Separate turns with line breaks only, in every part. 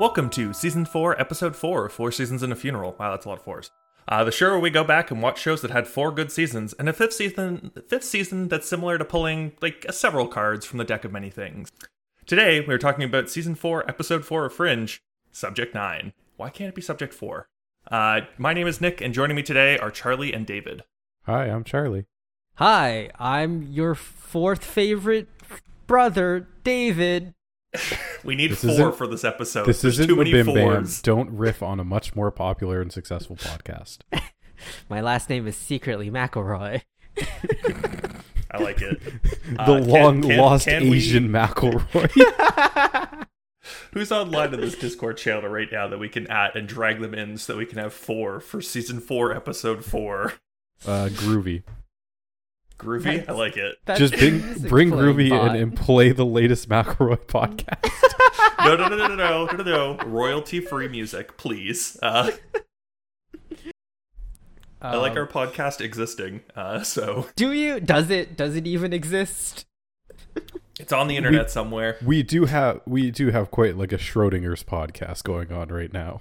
Welcome to season four, episode four of Four Seasons and a Funeral. Wow, that's a lot of fours. Uh, the show where we go back and watch shows that had four good seasons, and a fifth season, fifth season that's similar to pulling like several cards from the deck of many things. Today we're talking about season four, episode four of Fringe, subject nine. Why can't it be subject four? Uh, my name is Nick, and joining me today are Charlie and David.
Hi, I'm Charlie.
Hi, I'm your fourth favorite brother, David.
We need
This
four for this episode.
this
There's
isn't
too
the
many
Bim Bam. Don't riff on a much more popular and successful podcast.
My last name is secretly McElroy.
I like it.
the
Uh,
long
can-
lost
can we-
Asian McElroy.
Who's online in this Discord channel right now that we can add and drag them in so that we can have four for season four, episode four?
uh, groovy.
Groovy? I like it.
Just bring bring Groovy
bot.
and, and play the latest McElroy podcast.
No, no, no, no, no, no, no, no, no. Royalty free music, please. Uh, I like
Um,
our podcast existing, uh, so
Do you? Does it? Does it even exist?
it's on the internet somewhere.
we do have we do have quite like a Schrodinger's podcast going on right now.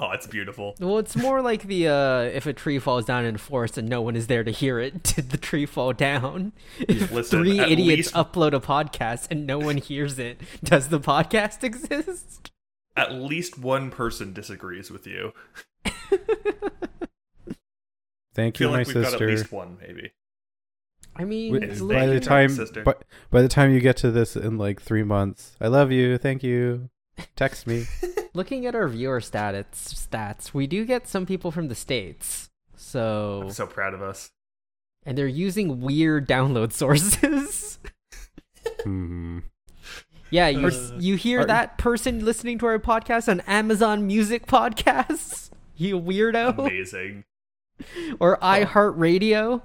Oh, it's beautiful.
Well, it's more like the uh, if a tree falls down in a forest and no one is there to hear it, did the tree fall down? If
Listen,
three idiots
least-
upload a podcast and no one hears it, does the podcast exist?
At least one person disagrees with you.
Thank
I feel
you, my
like we've got at
sister.
least one, maybe.
I mean,
Wi-
It's
look-
by the time
sister.
but by the time you get to this in like three months, I love you. Thank you. Text me.
looking at our viewer stats, stats, we do get some people from the states. So,
I'm so proud of us.
and they're using weird download sources.
hmm.
yeah, you
Uh,
you hear
are-
that person listening to our podcast on Amazon Music Podcasts? You weirdo.
Amazing.
Or iHeartRadio?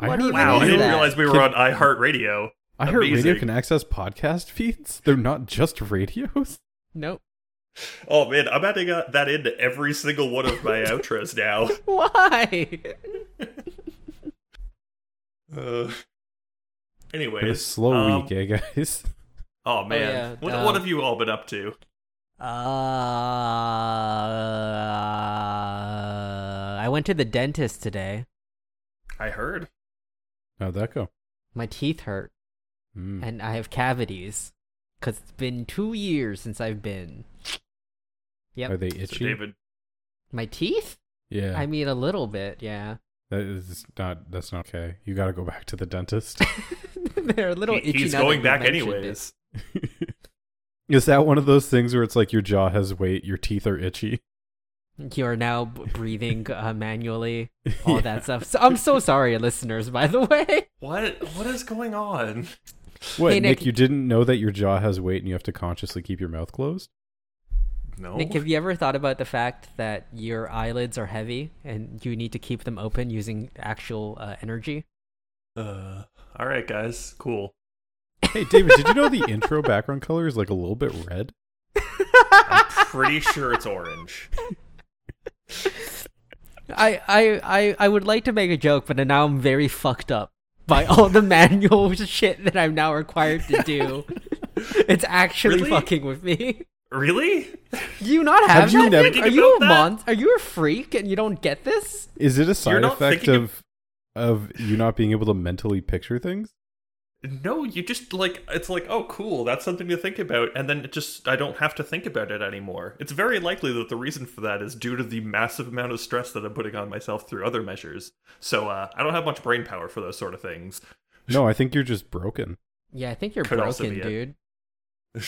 I
What
heard
even
Wow, I didn't
that?
realize we were
Can-
on iHeartRadio.
I heard radio can access podcast feeds. They're not just radios.
Nope.
Oh man, I'm adding uh, that into every single one of my outros now.
Why?
Uh,
Been a
anyways,
slow
um,
week, eh, guys?
Oh man,
yeah,
what,
um,
what have you all been up to?
Uh, I went to the dentist today.
I heard.
How'd that go?
My teeth hurt.
Mm.
and I have cavities because it's been two years since I've been. Yep.
Are they
So
itchy?
David,
My teeth?
yeah,
I mean, a little bit, yeah.
that is not. That's not okay. You got to go back to the dentist.
They're a little
he-
itchy.
he's
now that
going back
mentioned
anyways.
is that one of those things where it's like your jaw has weight, your teeth are itchy?
You are now breathing uh, manually, all that stuff. So, I'm so sorry, listeners. By the way,
What? What is going on?
What,
Hey,
Nick,
Nick-
You didn't know that your jaw has weight and you have to consciously keep your mouth closed?
No.
Nick, have you ever thought about the fact that your eyelids are heavy and you need to keep them open using actual uh, energy?
Uh, all right, guys. Cool.
Hey, David, did you know the intro background color is like a little bit red?
I'm pretty sure it's orange.
I, I, I, I would like to make a joke, but now I'm very fucked up by all the manual shit that I'm now required to do. It's actually
Really?
fucking with me.
Really?
Do you not have,
Have you
that?
never-
Are you a
about that?
mon- Are you a freak and you don't get this?
Is it a side effect
thinking
of of you not being able to mentally picture things?
No, you just like it's like, oh, cool, that's something to think about, and then it just I don't have to think about it anymore. It's very likely that the reason for that is due to the massive amount of stress that I'm putting on myself through other measures. So uh, I don't have much brain power for those sort of things.
No, I think you're just broken.
Yeah, I think you're
Could
broken, dude.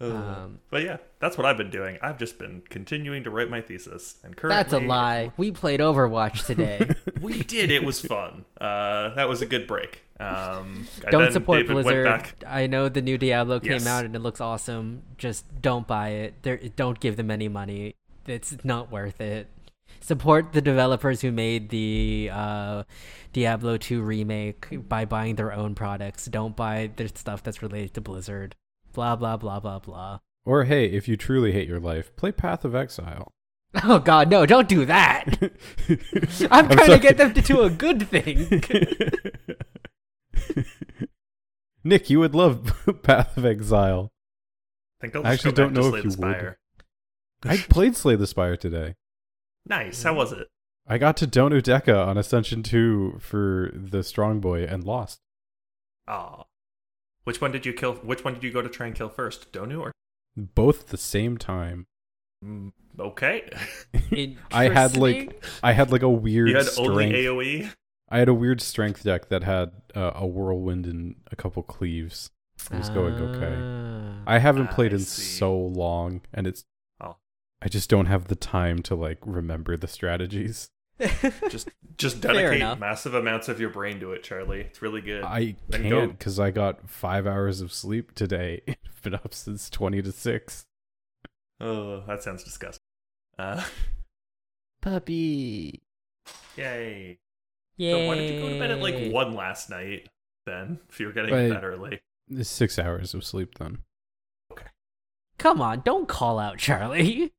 Um,
but yeah, that's what I've been doing. I've just been continuing to write my thesis, and currently
That's a lie. We played Overwatch today.
We did. It was fun. Uh, that was a good break. Um,
don't support
David
Blizzard. I know the new Diablo came
Yes.
out and it looks awesome. Just don't buy it. Don't give them any money. It's not worth it. Support the developers who made the uh, Diablo 2 remake by buying their own products. Don't buy the stuff that's related to Blizzard. Blah blah blah blah blah.
Or hey, if you truly hate your life, play Path of Exile.
Oh god, no, don't do that. I'm trying to get them to do a good thing.
Nick, you would love Path of Exile.
think I'll
I actually don't know if
the
you would. I played Slay the Spire today.
Nice. How was it?
I got to Donu Deca on Ascension 2 for the Strong Boy and lost.
Aw. Which one did you kill? Which one did you go to try and kill first? Donu or?
Both at the same time.
Mm, okay.
I had like I had like a weird
you had
strength.
only? AOE.
I had a weird strength deck that had uh, a whirlwind and a couple cleaves. It was going okay.
Ah.
I haven't
I
played in
see.
so long, and it's.
Oh.
I just don't have the time to like remember the strategies.
Just just dedicate massive amounts of your brain to it, Charlie. It's really good.
I
Then
can't because I got five hours of sleep today. Been up since twenty to six.
oh, that sounds disgusting. Uh,
Puppy.
yay.
Yay.
So why did you go to bed at like one last night? Then, if you were getting
Right.
that early.
It's six hours of sleep then. Okay.
Come on, don't call out Charlie.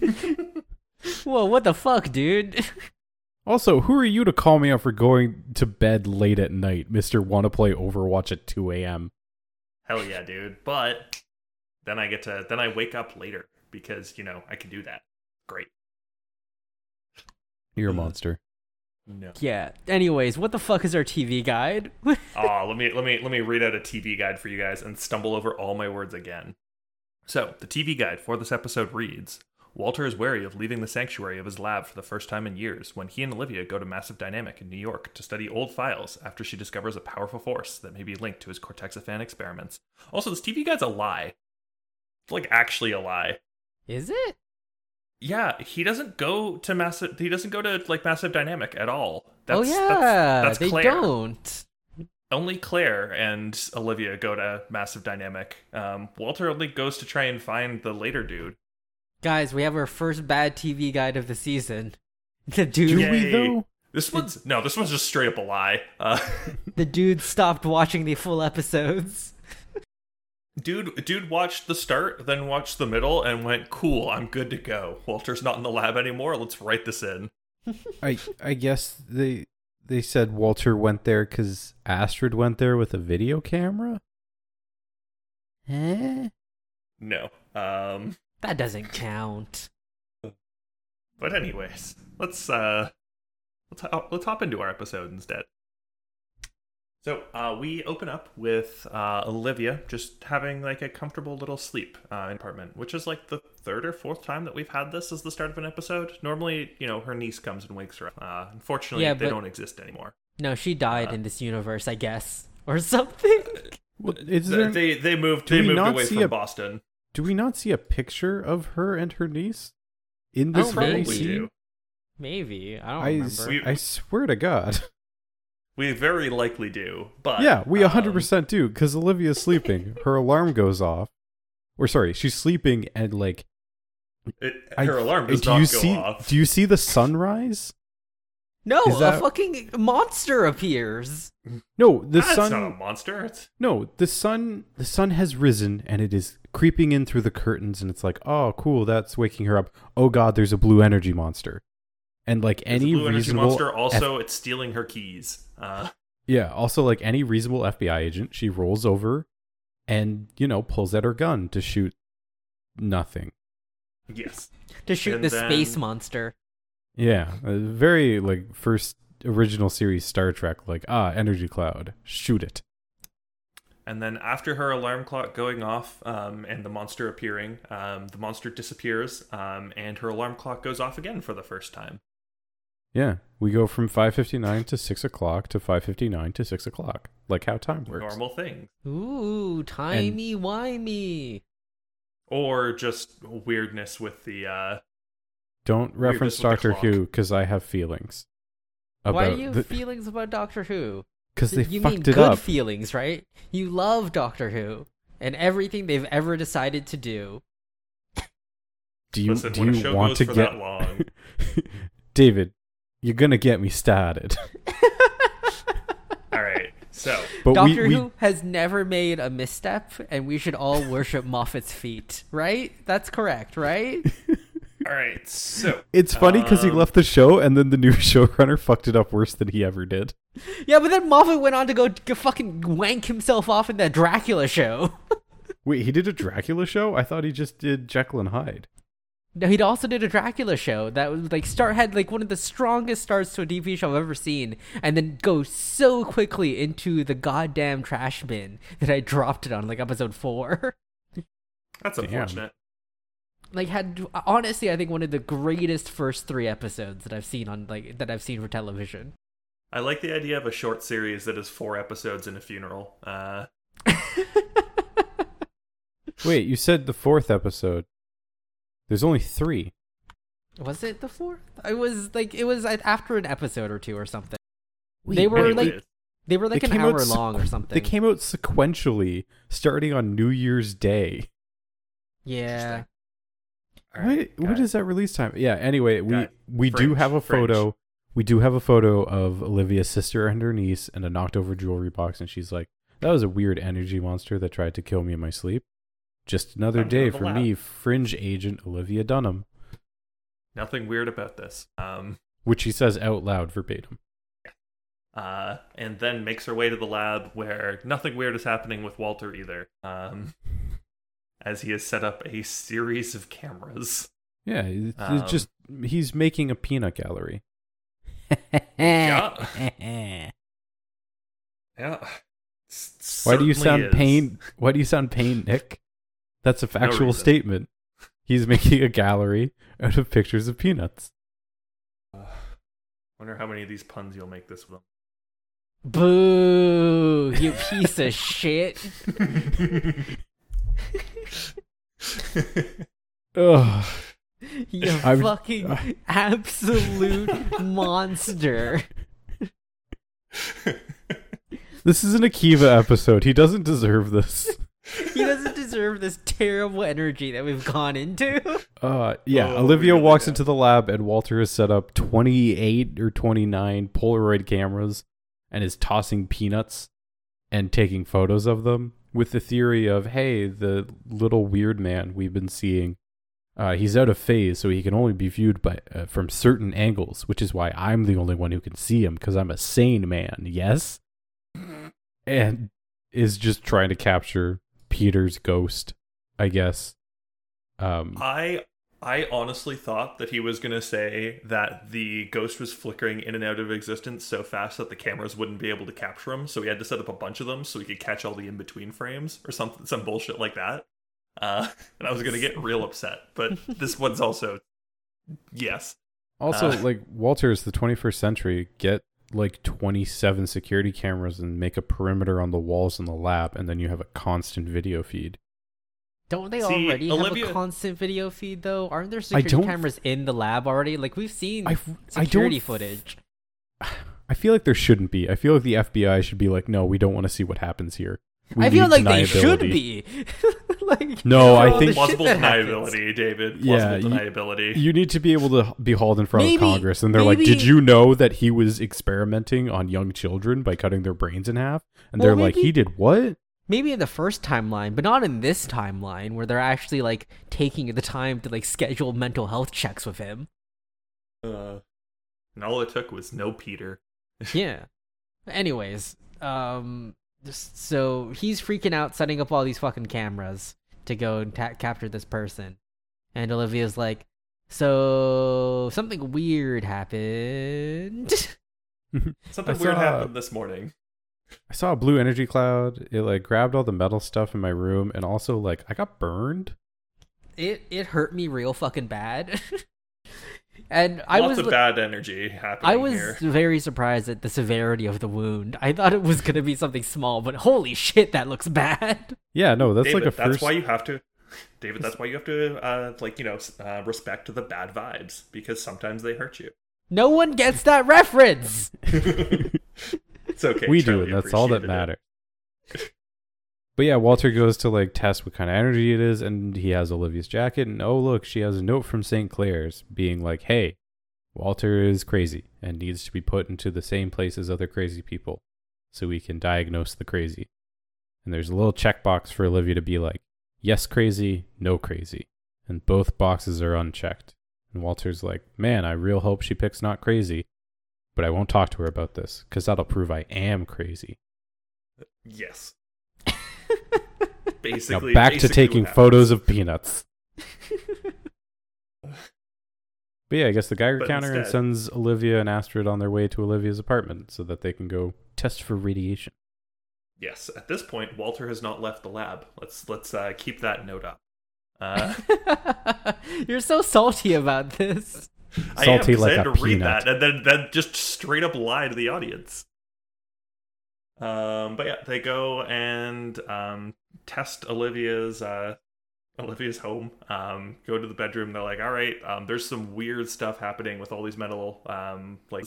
Whoa, what the fuck, dude?
Also, who are you to call me out for going to bed late at night, Mister? Want to play Overwatch at two a.m.
Hell yeah, dude. But then I get to then I wake up later because you know I can do that. Great.
You're a monster.
No.
Yeah. Anyways, what the fuck is our TV guide?
oh, let me let me let me read out a TV guide for you guys and stumble over all my words again. So, the TV guide for this episode reads Walter is wary of leaving the sanctuary of his lab for the first time in years when he and Olivia go to Massive Dynamic in New York to study old files after she discovers a powerful force that may be linked to his Cortexiphan experiments. Also, this TV guide's a lie. It's like actually a lie.
is it?
Yeah, he doesn't go to massive. He doesn't go to like massive dynamic at all. That's,
oh yeah,
that's, that's
they
Claire.
don't.
Only Claire and Olivia go to massive dynamic. Um, Walter only goes to try and find the later dude.
Guys, we have our first bad TV guide of the season. The dude,
Do we though?
This one's no. This one's just straight up a lie. Uh,
the dude stopped watching the full episodes.
dude, dude watched the start, then watched the middle, and went, "Cool, I'm good to go." Walter's not in the lab anymore. Let's write this in.
I I guess they they said Walter went there because Astrid went there with a video camera. Eh?
No. Um.
That doesn't count.
But anyways, let's uh let's hop, let's hop into our episode instead. So uh, we open up with uh, Olivia just having like a comfortable little sleep uh, in apartment, which is like the third or fourth time that we've had this as the start of an episode. Normally, you know, her niece comes and wakes her up. Uh, unfortunately,
Yeah,
they
but-
don't exist anymore.
No, she died
Uh,
in this universe, I guess, or something.
Well, is
They
there,
they, they moved
do
they moved away from
a-
Boston.
Do we not see a picture of her and her niece in
Oh,
this very
maybe.
Probably
scene?
do.
Maybe I don't
I,
remember.
s-
We-
I swear to God.
We very likely do, but
yeah, we
um,
100% do because Olivia's sleeping. Her alarm goes off. Or sorry, she's sleeping and like
it,
I-
her alarm does
do
not
you
go
see
off.
do you see the sunrise?
No,
Is
a
that-
fucking monster appears.
No, the
That's
sun
not a monster. It's
No, the sun the sun has risen and it is creeping in through the curtains and it's like, "Oh, cool, that's waking her up. Oh god, there's a blue energy monster." And like
It's a
any
blue energy
reasonable
monster. Also, it's stealing her keys. Uh,
Yeah, also like any reasonable FBI agent, she rolls over and, you know, pulls out her gun to shoot nothing.
yes.
To shoot
And
the
then-
space monster.
Yeah, very like first original series Star Trek like, ah, energy cloud, shoot it.
And then after her alarm clock going off um, and the monster appearing, um, the monster disappears um, and her alarm clock goes off again for the first time.
Yeah, we go from 5:59 to 6 o'clock to 5:59 to 6 o'clock, like how time works.
Normal thing.
Ooh, timey wimey.
Or just weirdness with the. Uh,
Don't reference
just with the
Doctor. Who because I have feelings.
Why
About
do you have feelings about Doctor Who?
Because they
you
fucked
mean
it
good
up.
feelings, right? You love Doctor Who and everything they've ever decided to do.
do you
listen,
do
when a
you
show
want
goes
to
for
get
that long.
David? You're gonna get me started.
All right. So,
But
Doctor
we, we
Who has never made a misstep, and we should all worship Moffat's feet, right? That's correct, right?
all right. So,
it's funny because he
Um,
left the show and then the new showrunner fucked it up worse than he ever did.
yeah, but then Moffat went on to go, go fucking wank himself off in that Dracula show.
Wait, he did a Dracula show? I thought he just did Jekyll and Hyde.
No, he also did a Dracula show that was like start had like one of the strongest starts to a TV show I've ever seen, and then go so quickly into the goddamn trash bin that I dropped it on like episode four.
That's
Damn.
unfortunate.
Like had honestly, I think one of the greatest first three episodes that I've seen on like that I've seen for television.
I like the idea of a short series that is four episodes in a funeral. Uh,
Wait, you said the fourth episode. There's only three.
Was it the fourth? It was like it was after an episode or two or something.
Wait,
they were
wait,
like
anyways.
they were like
They
an hour
sequ-
long or something.
They came out sequentially, starting on New Year's Day.
yeah.
Right,
what,
got
what
it.
is that release time? Yeah. Anyway, we
Got it.
we do have a photo. We do have a photo of Olivia's sister and her niece and a knocked over jewelry box, and she's like, "That was a weird energy monster that tried to kill me in my sleep." Just another day for me, fringe agent Olivia Dunham,
Nothing weird about this. Um,
which she says out loud verbatim.
uh, and then makes her way to the lab where nothing weird is happening with Walter either. Um, as he has set up a series of cameras.
Yeah, it's,
Um,
it's just he's making a peanut gallery.
Yeah. Yeah.
Why do you sound
is.
pain? Why do you sound pain, Nick? That's a factual
reason.
statement. He's making a gallery out of pictures of peanuts.
Wonder how many of these puns you'll make this with.
Boo! You piece of shit.
Ugh.
You
I'm-
fucking
I-
absolute monster.
This is an Akiva episode. He doesn't deserve this.
He doesn't deserve this terrible energy that we've gone into.
Uh, yeah,
Oh,
Olivia
really
walks
bad.
into the lab and Walter has set up 28 or 29 Polaroid cameras and is tossing peanuts and taking photos of them with the theory of, hey, the little weird man we've been seeing, uh, he's out of phase, so he can only be viewed by uh, from certain angles, which is why I'm the only one who can see him because I'm a sane man, yes? And is just trying to capture Peter's ghost, I guess. Um,
I I honestly thought that he was gonna say that the ghost was flickering in and out of existence so fast that the cameras wouldn't be able to capture him, so he had to set up a bunch of them so he could catch all the in between frames or something, some bullshit like that. Uh, and I was gonna get real upset, but this one's also yes.
Also,
Uh,
like Walter is the 21st century. Get like 27 security cameras and make a perimeter on the walls in the lab, and then you have a constant video feed.
Don't they
See,
already
Olivia-
have a constant video feed though? Aren't there security cameras in the lab already? Like we've seen
I, I
security
don't.
footage.
I feel like there shouldn't be. I feel like the FBI should be like, no, we don't want to see what happens here. We
I feel like they should be. like
No, I think-
shit
Plausible
that happens.
deniability, David.
Yeah,
Plausible
you-
deniability.
You need to be able to be hauled in front
Maybe-
of Congress, and they're like, "Did you know that he was experimenting on young children by cutting their brains in half?" And
Well,
they're like, "He did what?"
Maybe in the first timeline, but not in this timeline where they're actually like taking the time to like schedule mental health checks with him.
Uh, and all it took was no Peter.
yeah. Anyways, um, just- so he's freaking out, setting up all these fucking cameras to go and ta- capture this person, and Olivia's like, "So something weird happened."
Something weird happened this morning.
I saw a blue energy cloud. It like grabbed all the metal stuff in my room, and also like I got burned.
it it hurt me real fucking bad, and I
Lots
was
of
li-
bad energy happening
I was
here.
very surprised at the severity of the wound. I thought it was gonna be something small, but holy shit, that looks bad.
Yeah, no, that's
David,
like a
that's
first.
why you have to, David. That's why you have to, uh, like you know, uh, respect the bad vibes because sometimes they hurt you.
No one gets that reference.
It's okay.
we do,
Charlie
and that's all that matters. but yeah, Walter goes to like test what kind of energy it is, and he has Olivia's jacket, and oh look, she has a note from St. Claire's being like, "Hey, Walter is crazy and needs to be put into the same place as other crazy people, so we can diagnose the crazy." And there's a little checkbox for Olivia to be like, "Yes, crazy, no crazy," and both boxes are unchecked. And Walter's like, "Man, I real hope she picks not crazy." But I won't talk to her about this because that'll prove I am crazy.
Yes.
Now
basically
back to taking photos of peanuts. But yeah, I guess the Geiger
But
counter
instead-
sends Olivia and Astrid on their way to Olivia's apartment so that they can go test for radiation.
Yes, at this point, Walter has not left the lab. Let's let's uh, keep that note up. Uh,
You're so salty about this.
I am,
like
I had
a
to read
peanut.
that and then then just straight up lie to the audience. Um, but yeah, they go and um, test Olivia's uh, Olivia's home. Um, go to the bedroom. They're like, "All right, um, there's some weird stuff happening with all these metal um, like."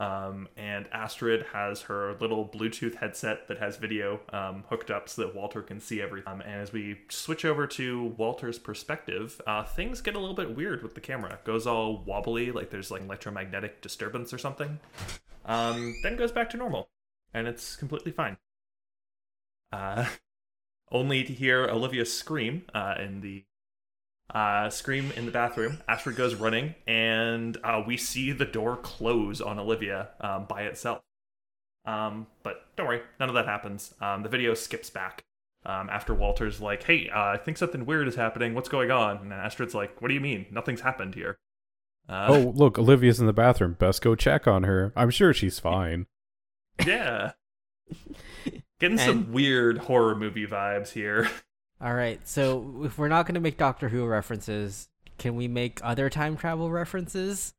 Um, and Astrid has her little Bluetooth headset that has video um, hooked up so that Walter can see everything. Um, and as we switch over to Walter's perspective, uh, things get a little bit weird with the camera. It goes all wobbly, like there's like electromagnetic disturbance or something. Um, then goes back to normal, and it's completely fine. Uh, only to hear Olivia scream uh, in the uh, scream in the bathroom. Astrid goes running, and uh, we see the door close on Olivia um, by itself. Um, but don't worry, none of that happens. Um, the video skips back um, after Walter's like, "Hey, uh, I think something weird is happening. What's going on?" And Astrid's like, "What do you mean? Nothing's happened here." Uh,
oh, look, Olivia's in the bathroom. Best go check on her. I'm sure she's fine.
yeah. Getting some weird horror movie vibes here.
All right, so if we're not going to make Doctor Who references, can we make other time travel references?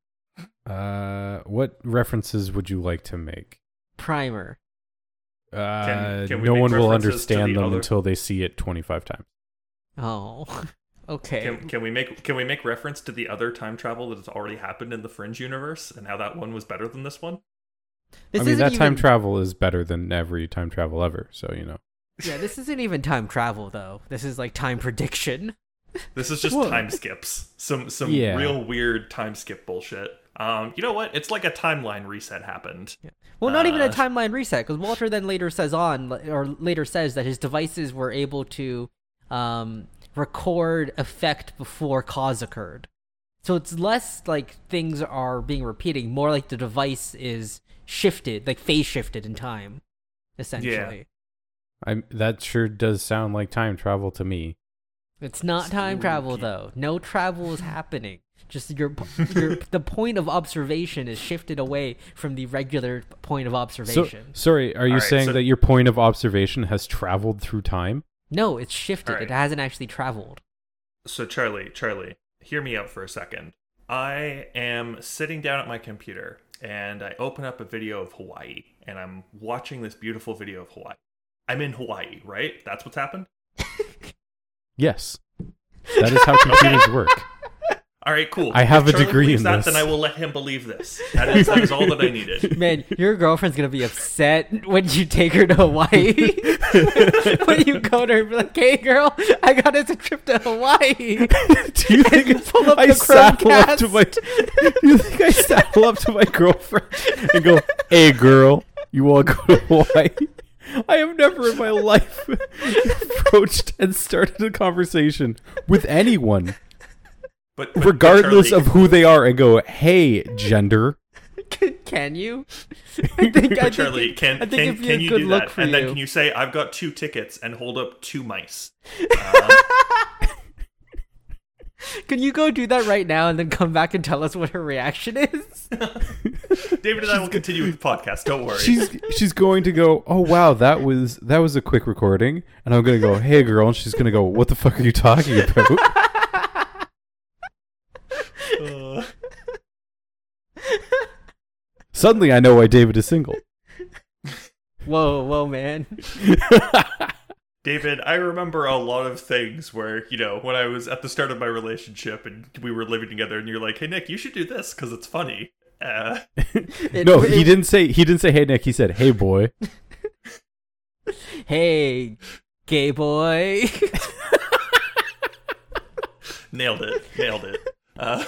Uh, what references would you like to make?
Primer.
Uh,
can we
no one will understand
the
them
other-
until they see it 25 times.
Oh, okay.
Can, can we make can we make reference to the other time travel that has already happened in the Fringe universe and how that one was better than this one?
This
I mean,
isn't
that time travel is better than every time travel ever. So you know.
Yeah, this isn't even time travel though. This is like time prediction.
This is just
Well-
time skips. Some some
Yeah.
real weird time skip bullshit. Um, you know what? It's like a timeline reset happened.
Well, not even a
Uh,
timeline reset, because Walter then later says on, or later says that his devices were able to um, record effect before cause occurred. So it's less like things are being repeating, more like the device is shifted, like phase shifted in time, essentially.
I that sure does sound like time travel to me.
It's not time travel though. No travel is happening. Just your your the point of observation is shifted away from the regular point of
So,
observation.
sorry, are you
All right,
saying
so-
that your point of observation has traveled through time?
no, it's shifted.
Alright.
It hasn't actually traveled.
So Charlie, Charlie, hear me out for a second. I am sitting down at my computer and I open up a video of Hawaii and I'm watching this beautiful video of Hawaii. I'm in Hawaii, right? That's what's happened?
Yes, that is how computers work.
All right, cool.
I have
If
a
Charlie
degree in
that,
this.
Then I will let him believe this. That is, that is all that I needed.
Man, your girlfriend's gonna be upset when you take her to Hawaii. when you go to her and be like, "Hey, girl, I got us a trip to Hawaii."
Do you think
pull up
I
the
saddle up to
Chromecast.
my? Do you think I saddle up to my girlfriend and go, "Hey, girl, you want to go to Hawaii?" I have never in my life approached and started a conversation with anyone,
But, but
regardless
Charlie,
of who they are, and go, "Hey, gender."
can, can you? I think, I
But Charlie,
think,
can
I think
can, can you
good
do
look
that?
for
And
you.
then can you say, "I've got two tickets," and hold up two mice? Uh,
Can you go do that right now and then come back and tell us what her reaction is?
David and I will continue with the podcast. Don't worry.
She's she's going to go, "Oh wow, that was that was a quick recording," and I'm going to go, "Hey, girl," and she's going to go, "What the fuck are you talking about?"
Uh,
Suddenly, I know why David is single.
Whoa, whoa, man.
David, I remember a lot of things where, you know, when I was at the start of my relationship and we were living together, and you're like, "Hey, Nick, you should do this because it's funny." Uh,
It-
no, he didn't say he didn't say hey Nick. He said hey boy.
Hey, gay boy.
nailed it. Nailed it. Uh,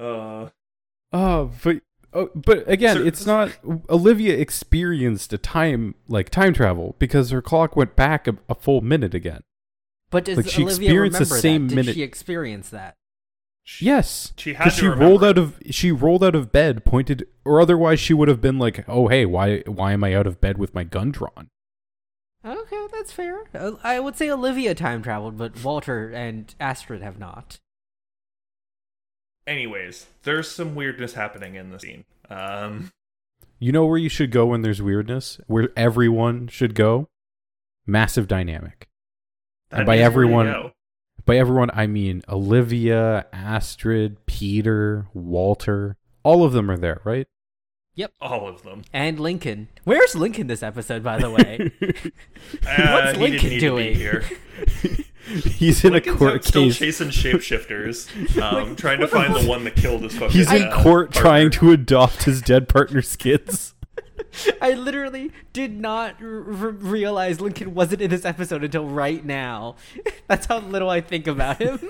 uh,
Oh, but oh, but again,
So-
it's not. Olivia experienced a time like time travel because her clock went back a, a full minute again.
But does
Like, she
Olivia
experienced the
remember
same
that? Did
minute-
she experience that?
Yes,
She had
'cause
to
she rolled out of she rolled out of bed, pointed, or otherwise she would have been like, "Oh hey, why why am I out of bed with my gun drawn?"
Okay, that's fair. Uh, I would say Olivia time traveled, but Walter and Astrid have not.
Anyways, there's some weirdness happening in the scene. Um,
You know where you should go when there's weirdness, where everyone should go. Massive dynamic. And by
is where you
everyone- By everyone, I mean Olivia, Astrid, Peter, Walter. All of them are there, right?
All of them.
And Lincoln. Where's Lincoln this episode, by the way?
Uh,
What's
he
Lincoln
didn't need
doing?
To be here.
He's in
Lincoln's
a court
out still
case.
chasing shapeshifters, um, trying to find the one that killed his fucking.
He's in
uh,
court
partner.
trying to adopt his dead partner's kids.
I literally did not r- r- realize Lincoln wasn't in this episode until right now. That's how little I think about him.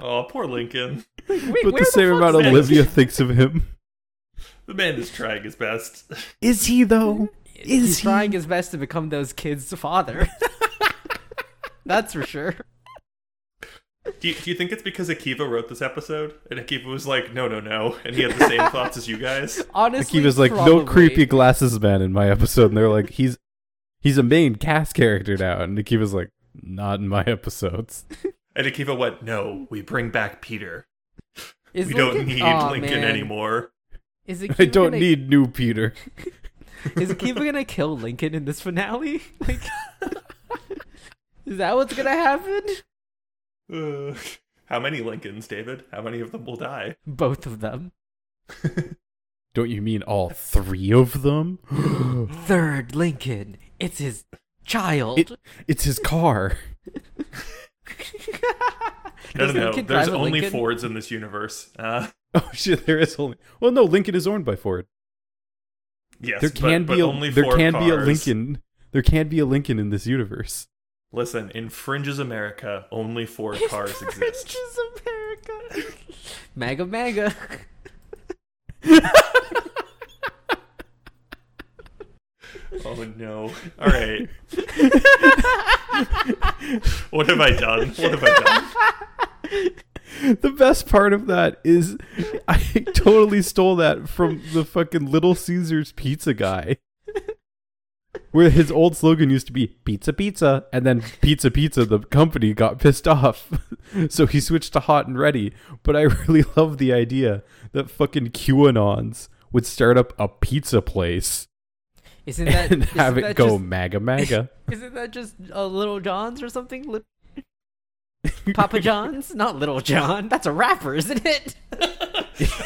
Oh, poor Lincoln.
Wait,
But
where
the same
fuck's
amount Olivia thinks of him.
The man is trying his best.
Is he though?
Is He's trying his best to become those kids' father. That's for sure.
Do you, do you think it's because Akiva wrote this episode and Akiva was like, no, no, no, and he had the same thoughts as you guys?
Honestly,
He was like,
probably.
no creepy glasses man in my episode, and they're like, he's he's a main cast character now, and Akiva's like, not in my episodes.
And Akiva went, no, we bring back Peter.
Is
we
Lincoln-
don't need
Aw,
Lincoln
man.
anymore.
Is
I don't
gonna,
need new Peter.
Is Akiva gonna kill Lincoln in this finale? Like, is that what's gonna happen?
Uh, how many Lincolns, David? How many of them will die?
Both of them.
Don't you mean all three of them?
Third Lincoln. It's his child.
It- it's his car.
No,
Does
no, no.
Lincoln
There's only
Lincoln?
Fords in this universe. Uh,
Oh shit, there is only. Well, no, Lincoln is owned by Ford.
yes,
there can
but
be a
only
there
Ford
can be a. Lincoln. There can be a Lincoln in this universe.
Listen, in Fringes America, only Ford cars exist.
Fringes America. Maga Maga.
Oh no! All right. what have I done? What have I done?
The best part of that is I totally stole that from the fucking Little Caesars pizza guy. Where his old slogan used to be pizza pizza and then pizza pizza the company got pissed off. so he switched to hot and ready. But I really love the idea that fucking QAnons would start up a pizza place
Isn't that
and
isn't
have it
that
go
Just,
maga maga.
isn't that just a Little John's or something? Li- Papa John's, not Little John. That's a rapper, isn't it?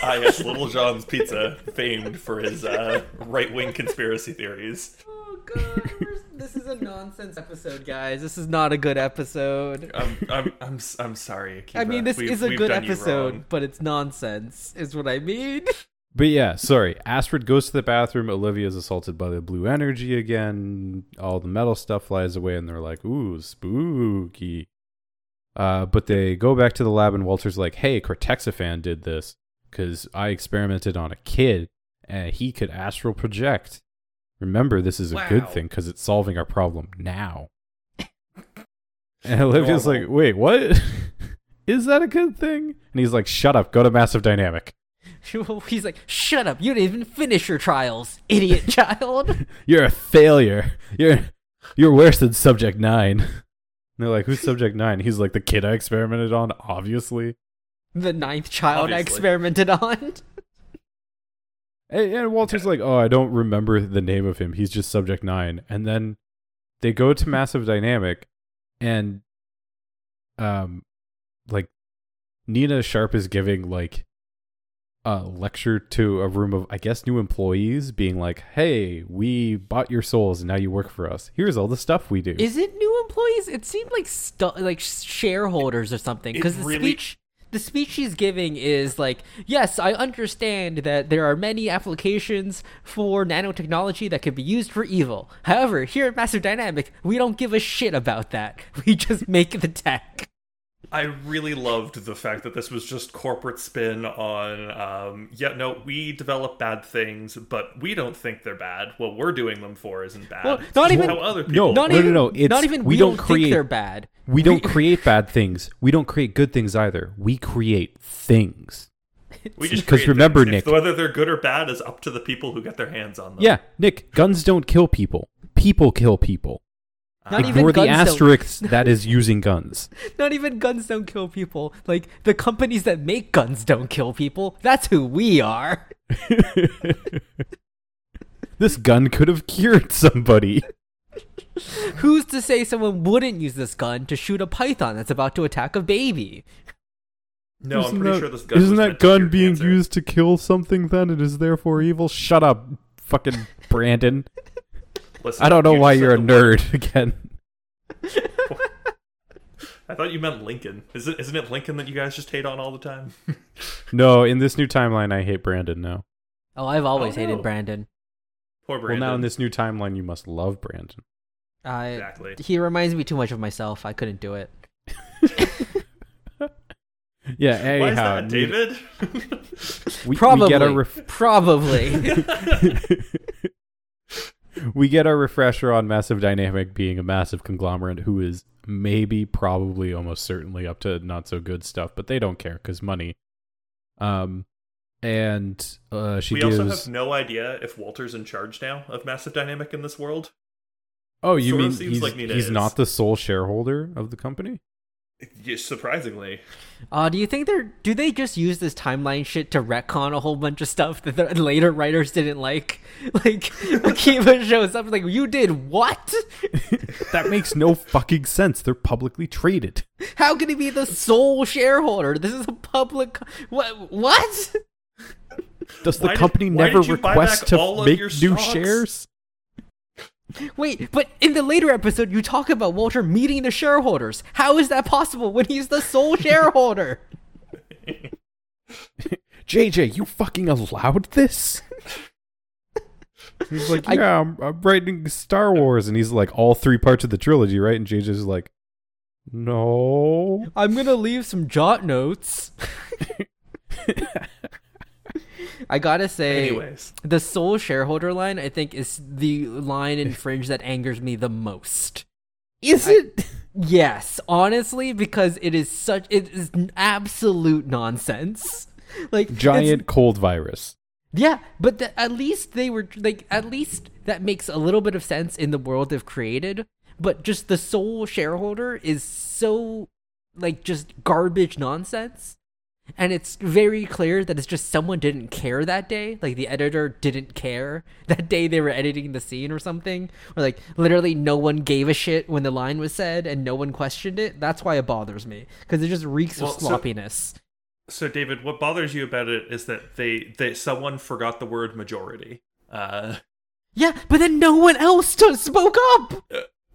Ah, yes, Little John's Pizza, famed for his uh, right-wing conspiracy theories.
Oh god, this is a nonsense episode, guys. This is not a good episode.
I'm, I'm, I'm, s- I'm sorry. Akiva.
I mean, this
We've-
is a good episode, but it's nonsense, is what I mean.
But yeah, sorry. Astrid goes to the bathroom. Olivia is assaulted by the blue energy again. All the metal stuff flies away, and they're like, "Ooh, spooky." Uh, but they go back to the lab, and Walter's like, "Hey, Cortexiphan did this because I experimented on a kid, and he could astral project. Remember, this is a good thing because it's solving our problem now." And Olivia's
Normal.
like, "Wait, what? is that a good thing?" And he's like, "Shut up. Go to Massive Dynamic."
He's like, "Shut up! You didn't even finish your trials, idiot child."
You're a failure. You're you're worse than Subject Nine. And they're like, who's Subject Nine? He's like the kid I experimented on, obviously.
the ninth child I experimented on.
And, and Walter's like, oh, I don't remember the name of him. He's just Subject Nine. And then they go to Massive Dynamic, and um, like Nina Sharp is giving like a lecture to a room of I guess new employees, being like, "Hey, we bought your souls, and now you work for us. Here's all the stuff we do."
Is it new employees? It seemed like stu- like shareholders or something. Because the
really-
speech, the speech she's giving is like, "Yes, I understand that there are many applications for nanotechnology that could be used for evil. However, here at Massive Dynamic, we don't give a shit about that. We just make the tech."
I really loved the fact that this was just corporate spin on, um, yeah, no, we develop bad things, but we don't think they're bad. What we're doing them for isn't bad.
Well, not even-
how other
no.
Not
no, no,
even,
no, it's-
not even
we
we,
don't
don't,
create-
think they're bad.
We don't create bad things. We don't create good things either. We create things.
We just
'Cause
create
remember,
things. If
Nick-
whether they're good or bad is up to the people who get their hands on them.
Yeah, Nick, guns don't kill people. People kill people.
Not even
Ignore the
guns don't-
that is using guns.
Not even guns don't kill people. Like the companies that make guns don't kill people. That's who we are.
this gun could have cured somebody.
Who's to say someone wouldn't use this gun to shoot a python that's about to attack a baby?
No, I'm
Isn't
pretty
that-
sure this gun
Isn't
was
that
meant to
gun
cure
being
cancer.
used to kill something then? It is therefore evil? Shut up, fucking Brandon.
Listen,
I don't know
you
why you're a
said word.
nerd again.
I thought you meant Lincoln. Is it, isn't it Lincoln that you guys just hate on all the time?
No, in this new timeline, I hate Brandon now.
Oh, I've always
Oh, no.
hated Brandon.
Poor Brandon.
Well, now in this new timeline, you must love Brandon.
I
Exactly.
he reminds me too much of myself. I couldn't do it.
Yeah,
Why is
anyhow.
that, David?
We,
Probably.
we get a ref-
Probably.
We get our refresher on Massive Dynamic being a massive conglomerate who is maybe, probably, almost certainly up to not so good stuff, but they don't care because money. Um, and uh, she
we
gives.
also have no idea if Walter's in charge now of Massive Dynamic in this world.
oh, you
sort
mean he's,
like
he's not the sole shareholder of the company?
Yeah, surprisingly,
uh, do you think they're do they just use this timeline shit to retcon a whole bunch of stuff that the later writers didn't like? Like Akiva shows up like you did what?
that makes no fucking sense. They're publicly traded.
How can he be the sole shareholder? This is a public what what?
Does the
Why
company
why
never
did you buy
request to make new
stocks?
shares?
Wait, but in the later episode you talk about Walter meeting the shareholders. How is that possible when he's the sole shareholder?
JJ, you fucking allowed this? He's like,
I-
yeah, I, am I'm writing Star Wars, and he's like, all three parts of the trilogy, right? And JJ's like, no.
I'm gonna leave some jot notes. I gotta say,
anyways,
the sole shareholder line, I think, is the line in Fringe that angers me the most.
Is
I-
it?
Yes, honestly, because it is such it is absolute nonsense. Like
Giant cold virus.
yeah, but th- at least they were like at least that makes a little bit of sense in the world they've created. But just the sole shareholder is so like just garbage nonsense. And it's very clear that it's just someone didn't care that day. Like the editor didn't care that day they were editing the scene or something. Or like literally no one gave a shit when the line was said and no one questioned it. That's why it bothers me. Because it just reeks
Well,
of sloppiness.
so David, what bothers you about it is that they they someone forgot the word majority. Uh,
yeah, but then no one else spoke up.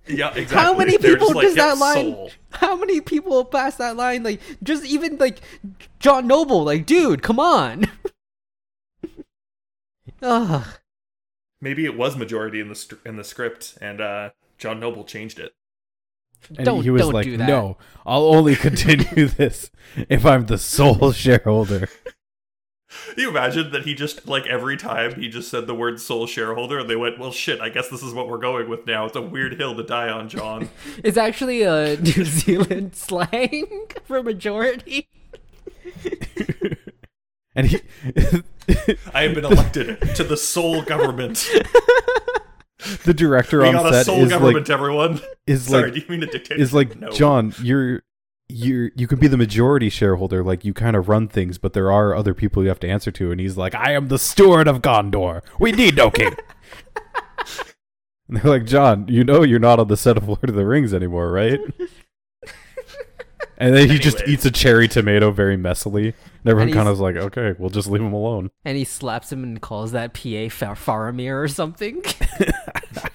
Yeah, exactly.
How many
They're
people
just like,
does that line?
soul."
How many people pass that line? Like, just even like John Noble, like, dude, come on. Ugh.
Maybe it was majority in the st- in the script, and uh, John Noble changed it.
And
Don't-
he was
don't
like,
do that.
no, I'll only continue this if I'm the sole shareholder.
Can you imagine that he just like every time he just said the word sole shareholder, and they went, "Well, shit, I guess this is what we're going with now. It's a weird hill to die on, John."
It's actually a New Zealand slang for majority.
And he.
I have been elected to the sole government.
the director
We
on
got a
set
sole
is
government,
like,
everyone.
is
Sorry,
like
do you mean a dictator?
is like
no.
John, you're you're you can be the majority shareholder, like you kind of run things, but there are other people you have to answer to, and he's like, I am the steward of Gondor. We need no king. and they're like, John, you know you're not on the set of Lord of the Rings anymore, right? and then he just eats a cherry tomato very messily. And everyone
And
kind of is like, okay, we'll just leave him alone.
And he slaps him and calls that PA Far- Faramir or something.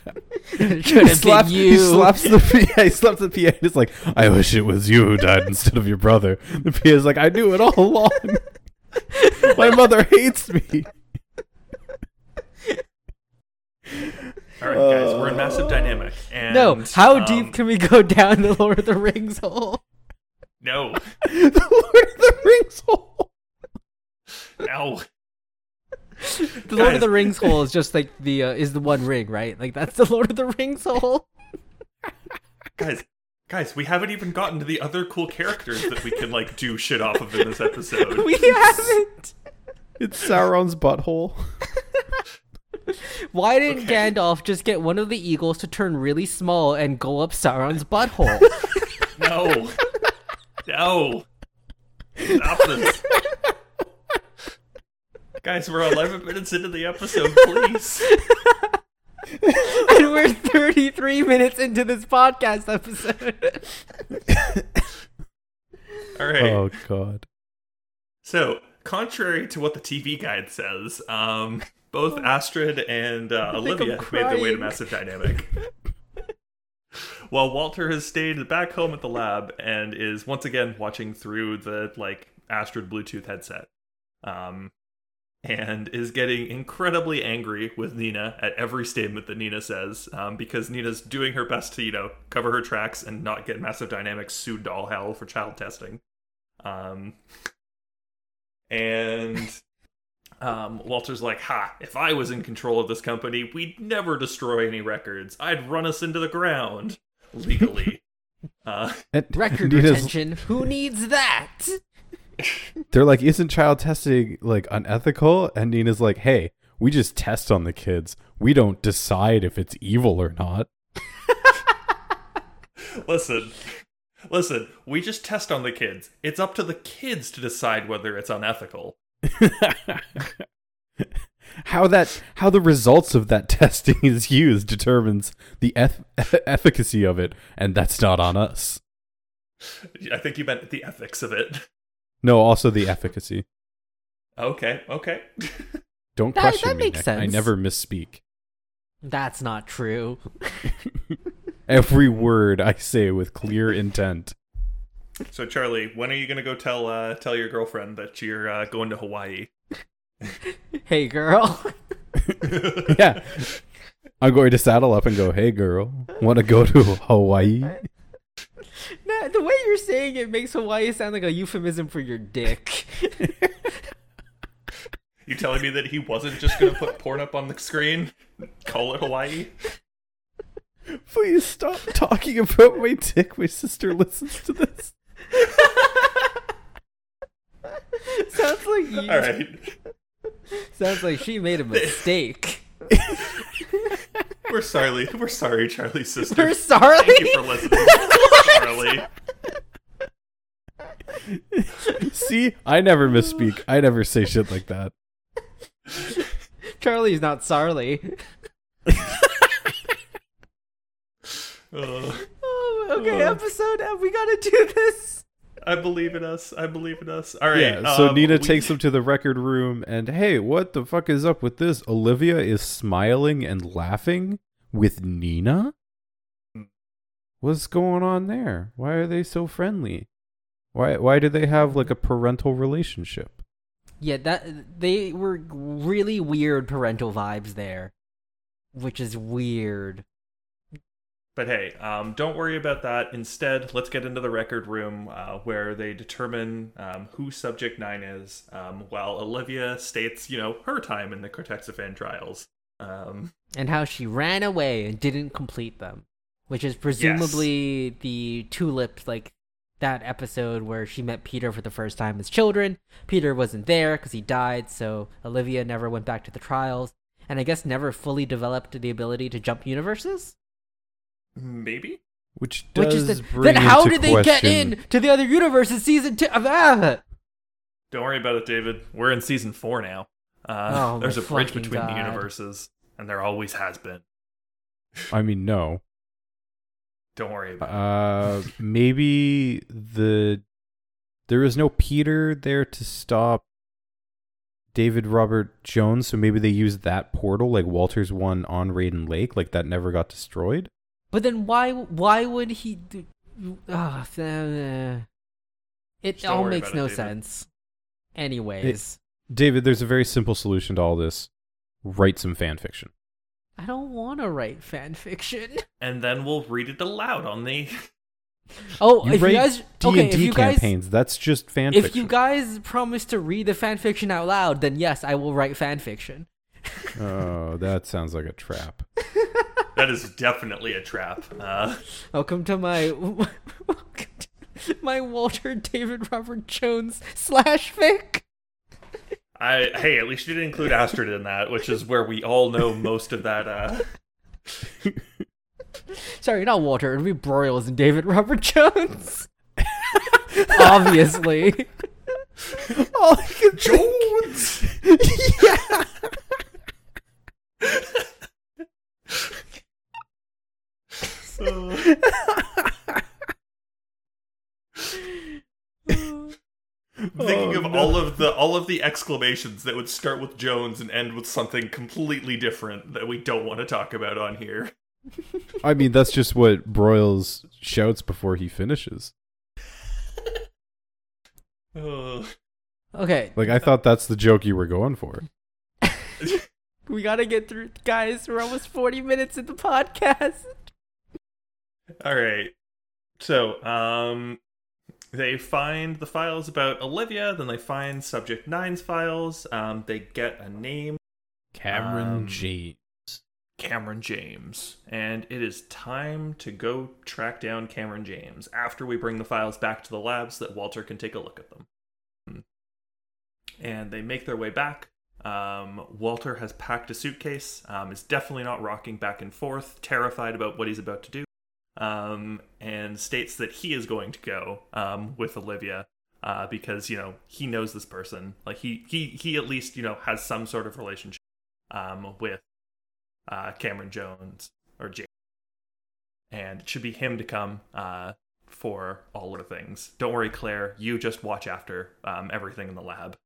it should
He
have
slaps,
been you.
he slaps the PA. He slaps the PA. And it's like, I wish it was you who died instead of your brother. The PA is like, I knew it all along. My mother hates me.
All right, guys, we're in massive dynamic. And,
no, how
um,
deep can we go down the Lord of the Rings hole?
No.
the Lord of the Rings hole.
No.
The Lord of the Rings hole is just like the uh, is the one ring, right? Like that's the Lord of the Rings hole.
Guys, guys, we haven't even gotten to the other cool characters that we can like do shit off of in this episode.
we haven't.
It's Sauron's butthole.
Why didn't
Okay.
Gandalf just get one of the eagles to turn really small and go up Sauron's butthole?
No. No. Stop this. Guys, we're 11 minutes into the episode, please.
and we're 33 minutes into this podcast episode.
All right.
Oh god.
So, contrary to what the TV guide says, um, both Astrid and uh, Olivia
I'm
made their way to. Massive Dynamic. While Walter has stayed back home at the lab and is once again watching through the like Astrid Bluetooth headset, um, and is getting incredibly angry with Nina at every statement that Nina says, um, because Nina's doing her best to you know cover her tracks and not get Massive Dynamics sued to all hell for child testing. Um, and um, Walter's like, "Ha! If I was in control of this company, we'd never destroy any records. I'd run us into the ground legally." uh,
Record
Nina's-
retention. Who needs that?
They're like, isn't child testing like unethical? And Nina's like, hey, we just test on the kids. We don't decide if it's evil or not.
listen, listen. We just test on the kids. It's up to the kids to decide whether it's unethical.
how that how the results of that testing is used determines the eth- efficacy of it, and that's not on us.
I think you meant the ethics of it.
No, also the efficacy.
Okay, okay.
Don't
That-
question
that
me.
makes
Nick. I
sense.
never misspeak.
That's not true.
Every word I say with clear intent.
so, Charlie, when are you gonna go tell uh, tell your girlfriend that you're uh, going to Hawaii?
Hey, girl.
yeah. I'm going to saddle up and go, hey girl, want to go to Hawaii?
Nah, the way you're saying it makes Hawaii sound like a euphemism for your dick.
You telling me that he wasn't just gonna put porn up on the screen? Call it Hawaii?
Please stop talking about my dick. My sister listens to this.
sounds like you,
All right.
sounds like she made a mistake.
We're sorry. We're sorry, Charlie's sister.
We're sorry.
Thank you for listening, Charlie.
See, I never misspeak. I never say shit like that.
Charlie's not Sarly.
Uh,
Oh, okay,
Oh.
episode. We gotta do this.
I believe in us. I believe in us. All right.
Yeah, so
um,
Nina
we-
takes him to the record room and hey, what the fuck is up with this? Olivia is smiling and laughing with Nina? What's going on there? Why are they so friendly? Why why do they have like a parental relationship?
Yeah, that they were really weird parental vibes there, which is weird.
But hey, um, don't worry about that. Instead, let's get into the record room uh, where they determine um, who Subject 9 is, um, while Olivia states, you know, her time in the Cortexiphan trials. Um,
and how she ran away and didn't complete them, which is presumably the tulips, like that episode where she met Peter for the first time as children. Peter wasn't there because he died, so Olivia never went back to the trials, and I guess never fully developed the ability to jump universes.
maybe?
Which does
which is the,
bring
then how
into
did they get
question-
in to the other universe in season two? Ah!
Don't worry about it, David. We're in season four now. Uh,
Oh my
there's a bridge
fucking
between the universes, and there always has been.
I mean, no.
Don't worry about it.
Uh, maybe the there was no Peter there to stop David Robert Jones, so maybe they used that portal like Walter's one on Reiden Lake, like that never got destroyed.
But then why why would he do ah, uh, It all makes
about it,
no sense. Anyways,
David, there's a very simple solution to all this. Write some fan fiction.
I don't want to write fan fiction.
And then we'll read it aloud on the
Oh,
You
if you guys
D
okay,
and
if
D
you guys
campaigns. That's just fan
if
fiction.
you guys promise to read the fan fiction out loud, then yes, I will write fan fiction.
oh, that sounds like a trap.
That is definitely a trap. Uh,
Welcome to my welcome to my Walter David Robert Jones slash fic.
I hey, at least you didn't include Astrid in that, which is where we all know most of that. Uh,
Sorry, not Walter. It'd be Broyles and David Robert Jones. Obviously.
Oh,
Jones.
yeah.
Thinking
Oh,
of
no.
all of the all of the exclamations that would start with Jones and end with something completely different that we don't want to talk about on here.
I mean, that's just what Broyles shouts before he finishes.
Ugh.
Okay,
Like, I thought that's the joke you were going for.
we gotta get through, guys. We're almost forty minutes in the podcast.
All right. So, um, they find the files about Olivia. Then they find Subject Nine's files. Um, they get a name,
Cameron
Um,
James.
Cameron James, and it is time to go track down Cameron James after we bring the files back to the lab so that Walter can take a look at them. And they make their way back. Um, Walter has packed a suitcase. Um, is definitely not rocking back and forth, terrified about what he's about to do. Um, and states that he is going to go um, with Olivia uh, because you know he knows this person. Like he he he at least you know has some sort of relationship um, with uh, Cameron Jones or James, and it should be him to come uh, for all of the things. Don't worry, Claire. You just watch after um, everything in the lab,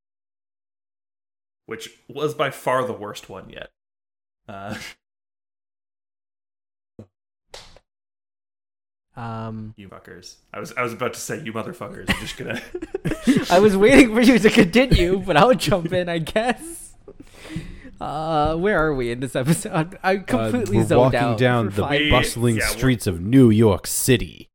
which was by far the worst one yet. Uh,
Um,
you fuckers. I was I was about to say you motherfuckers. I'm just gonna.
I was waiting for you to continue, but I'll jump in, I guess. Uh, where are we in this episode? I completely
uh, we're
zoned
walking
out.
down the
five-
bustling
yeah,
streets of New York City.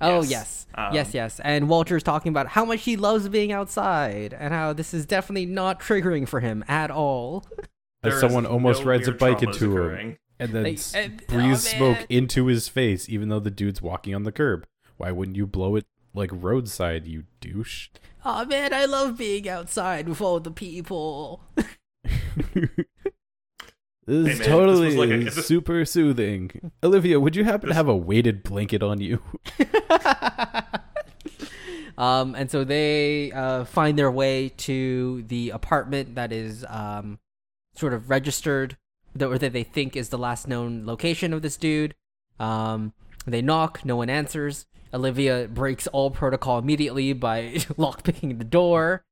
Oh
Yes.
yes,
Um,
yes, yes. And Walter's talking about how much he loves being outside and how this is definitely not triggering for him at all.
As someone almost
no
rides a bike
traumas
into him
occurring.
And then
Like, and-
breathes
oh,
smoke
man.
into his face, even though the dude's walking on the curb. Why wouldn't you blow it like roadside, you douche?
Oh man, I love being outside with all the people.
This
Hey,
is
man,
totally
was like a- this-
super soothing. Olivia, would you happen to have a weighted blanket on you?
um, and so they uh, find their way to the apartment that is um, sort of registered, that, or that they think is the last known location of this dude. Um, they knock, no one answers. Olivia breaks all protocol immediately by lockpicking the door,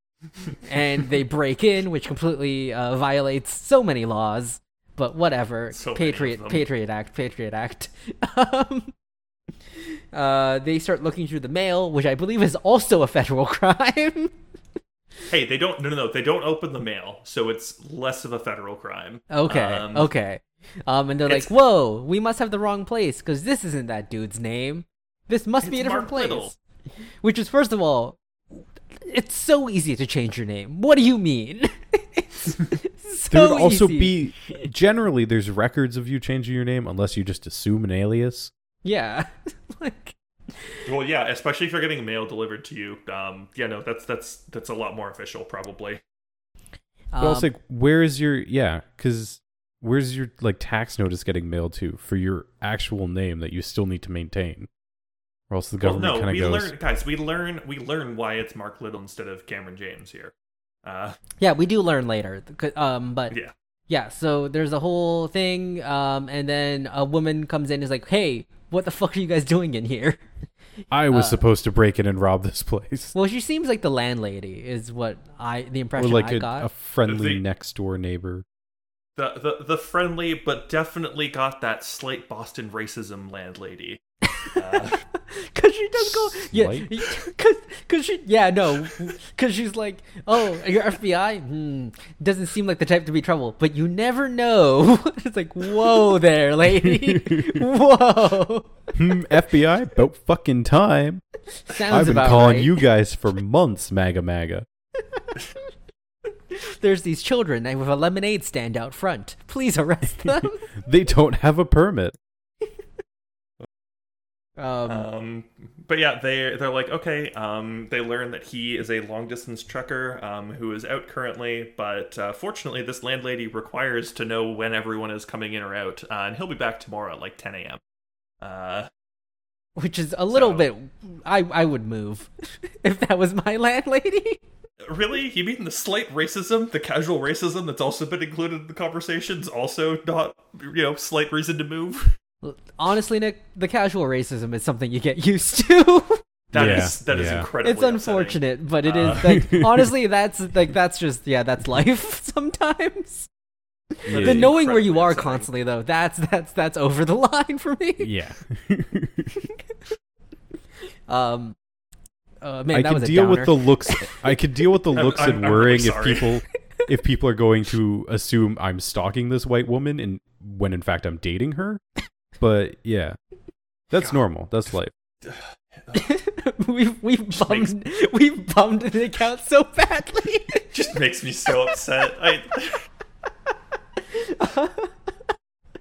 and they break in, which completely uh, violates so many laws. But whatever,
So
Patriot. Patriot Act, Patriot Act. um, uh, they start looking through the mail, which I believe is also a federal crime.
Hey, they don't. No, no, no. They don't open the mail, so it's less of a federal crime.
okay,
Um,
okay. Um, and they're like, "Whoa, we must have the wrong place because this isn't that dude's name. This must be a different
Mark
place."
Little.
Which is, first of all, it's so easy to change your name. What do you mean? so
there would also
easy.
be generally there's records of you changing your name unless you just assume an alias.
yeah, like
Well, yeah, especially if you're getting mail delivered to you. Um, yeah, no, that's that's that's a lot more official, probably.
But I was
um,
like, where's your yeah? Because where's your like tax notice getting mailed to for your actual name that you still need to maintain, or else the
Well,
government
no,
kind
we
of goes.
learn, guys. We learn we learn why it's Mark Little instead of Cameron James here. Uh,
Yeah, we do learn later. Um, but
yeah,
yeah, so there's a whole thing. Um, and then a woman comes in and is like, "Hey, what the fuck are you guys doing in here?"
I was
uh,
supposed to break in and rob this place,
Well, she seems like the landlady, is what I the
or
impression
like
I
a,
got.
a friendly
The-
next door neighbor.
the the the friendly but definitely got that slight Boston racism landlady. Uh,
Cause she does go, yeah, cause, cause she, yeah, no, cause she's like, oh, you're FBI, hmm, doesn't seem like the type to be trouble, but you never know. it's like, whoa, there, lady, whoa.
Hmm, FBI, about fucking time.
Sounds
I've been calling
right.
you guys for months, MAGA MAGA.
There's these children with a lemonade stand out front. Please arrest them.
They don't have a permit.
Um,
Um, but yeah, they they're like okay. Um, they learn that he is a long distance trucker um, who is out currently, but uh, fortunately, this landlady requires to know when everyone is coming in or out, uh, and he'll be back tomorrow at like 10 a.m. Uh,
which is a little
so-
bit. I I would move if that was my landlady.
really, you mean the slight racism, the casual racism that's also been included in the conversations, also not you know slight reason to move?
Honestly, Nick, the casual racism is something you get used to.
That is
Yeah,
that is
yeah.
incredibly.
it's
upsetting.
unfortunate, but it is
Uh.
like honestly, that's like that's just yeah, that's life sometimes.
Yeah.
The knowing where you are
upsetting.
constantly though, that's that's that's over the line for me.
Yeah.
Um, uh, man,
I
that
can
was a
deal with the looks. I can deal with the looks
I'm-
and
I'm really
worrying if people if people are going to assume I'm stalking this white woman and when in fact I'm dating her. But yeah, that's normal. That's life.
we've we've
Just makes-
bummed we've bummed the account so badly.
just makes me so upset. I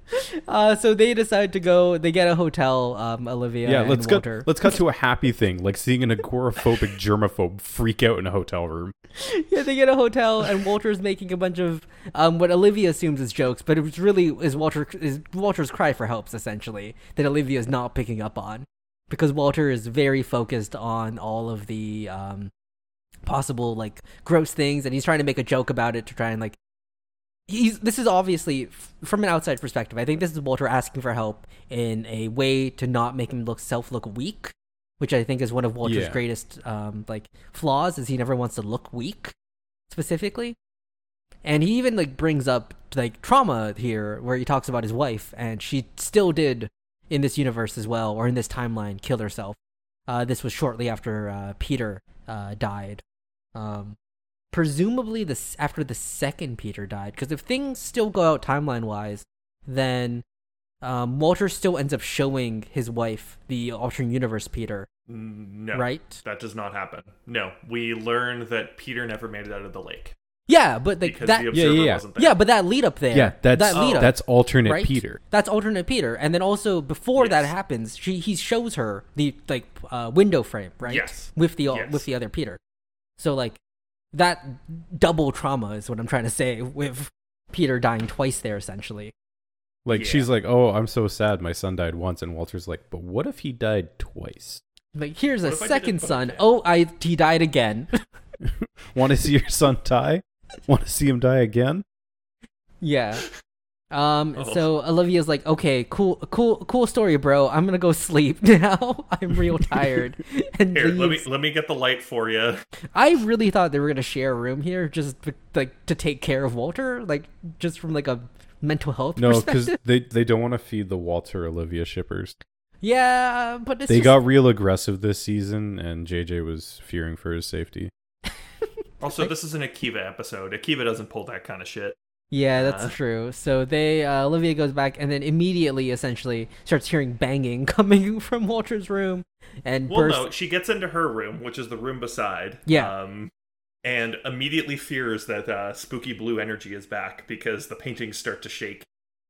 Uh, so they decide to go. They get a hotel. Um, Olivia.
Yeah,
and
let's
Walter.
cut. Let's cut to a happy thing, like seeing an agoraphobic germaphobe freak out in a hotel room.
yeah, they get a hotel, and Walter's making a bunch of um, what Olivia assumes is jokes, but it was really is Walter is Walter's cry for help, essentially that Olivia is not picking up on, because Walter is very focused on all of the um, possible like gross things, and he's trying to make a joke about it to try and like. He's. This is obviously from an outside perspective. I think this is Walter asking for help in a way to not make him look self look weak, which I think is one of Walter's
Yeah.
greatest um like flaws. Is he never wants to look weak specifically. And he even like brings up like trauma here where he talks about his wife and she still did in this universe as well or in this timeline kill herself. Uh, this was shortly after uh, Peter uh, died. Um, presumably this after the second Peter died because if things still go out timeline wise then um, Walter still ends up showing his wife the alternate universe Peter,
no,
right?
That does not happen. No, we learn that Peter never made it out of the lake
Yeah, but like
because
that
the
Yeah, yeah, yeah.
wasn't there.
Yeah, but that lead up there.
Yeah, that's
that lead up.
that's alternate
right?
Peter.
That's alternate Peter, and then also before that happens, she he shows her the like uh, window frame, right?
Yes.
with the
Yes.
with the other Peter. So like that double trauma is what I'm trying to say with Peter dying twice there, essentially.
Like
Yeah.
she's like, "Oh, I'm so sad. My son died once," and Walter's like, "But what if he died twice?
Like here's a
What if I did
second son.
ways?
Oh, I he died again.
Want to see your son die? Want to see him die again?"
yeah. Um.
Oh.
So Olivia's like, okay, cool, cool, cool story, bro. I'm gonna go sleep now. I'm real tired. and
Here, let me let me get the light for you.
I really thought they were gonna share a room here, just like to take care of Walter, like just from like a mental health
No, because
perspective.
they they don't want to feed the Walter Olivia shippers.
Yeah, but it's
they
just,
got real aggressive this season, and JJ was fearing for his safety.
Also, this is an Akiva episode. Akiva doesn't pull that kind of shit.
Yeah, that's
Uh.
true. So they uh, Olivia goes back and then immediately, essentially, starts hearing banging coming from Walter's room, and
Well,
bursts.
no, she gets into her room, which is the room beside.
Yeah.
Um, and immediately fears that uh, spooky blue energy is back because the paintings start to shake.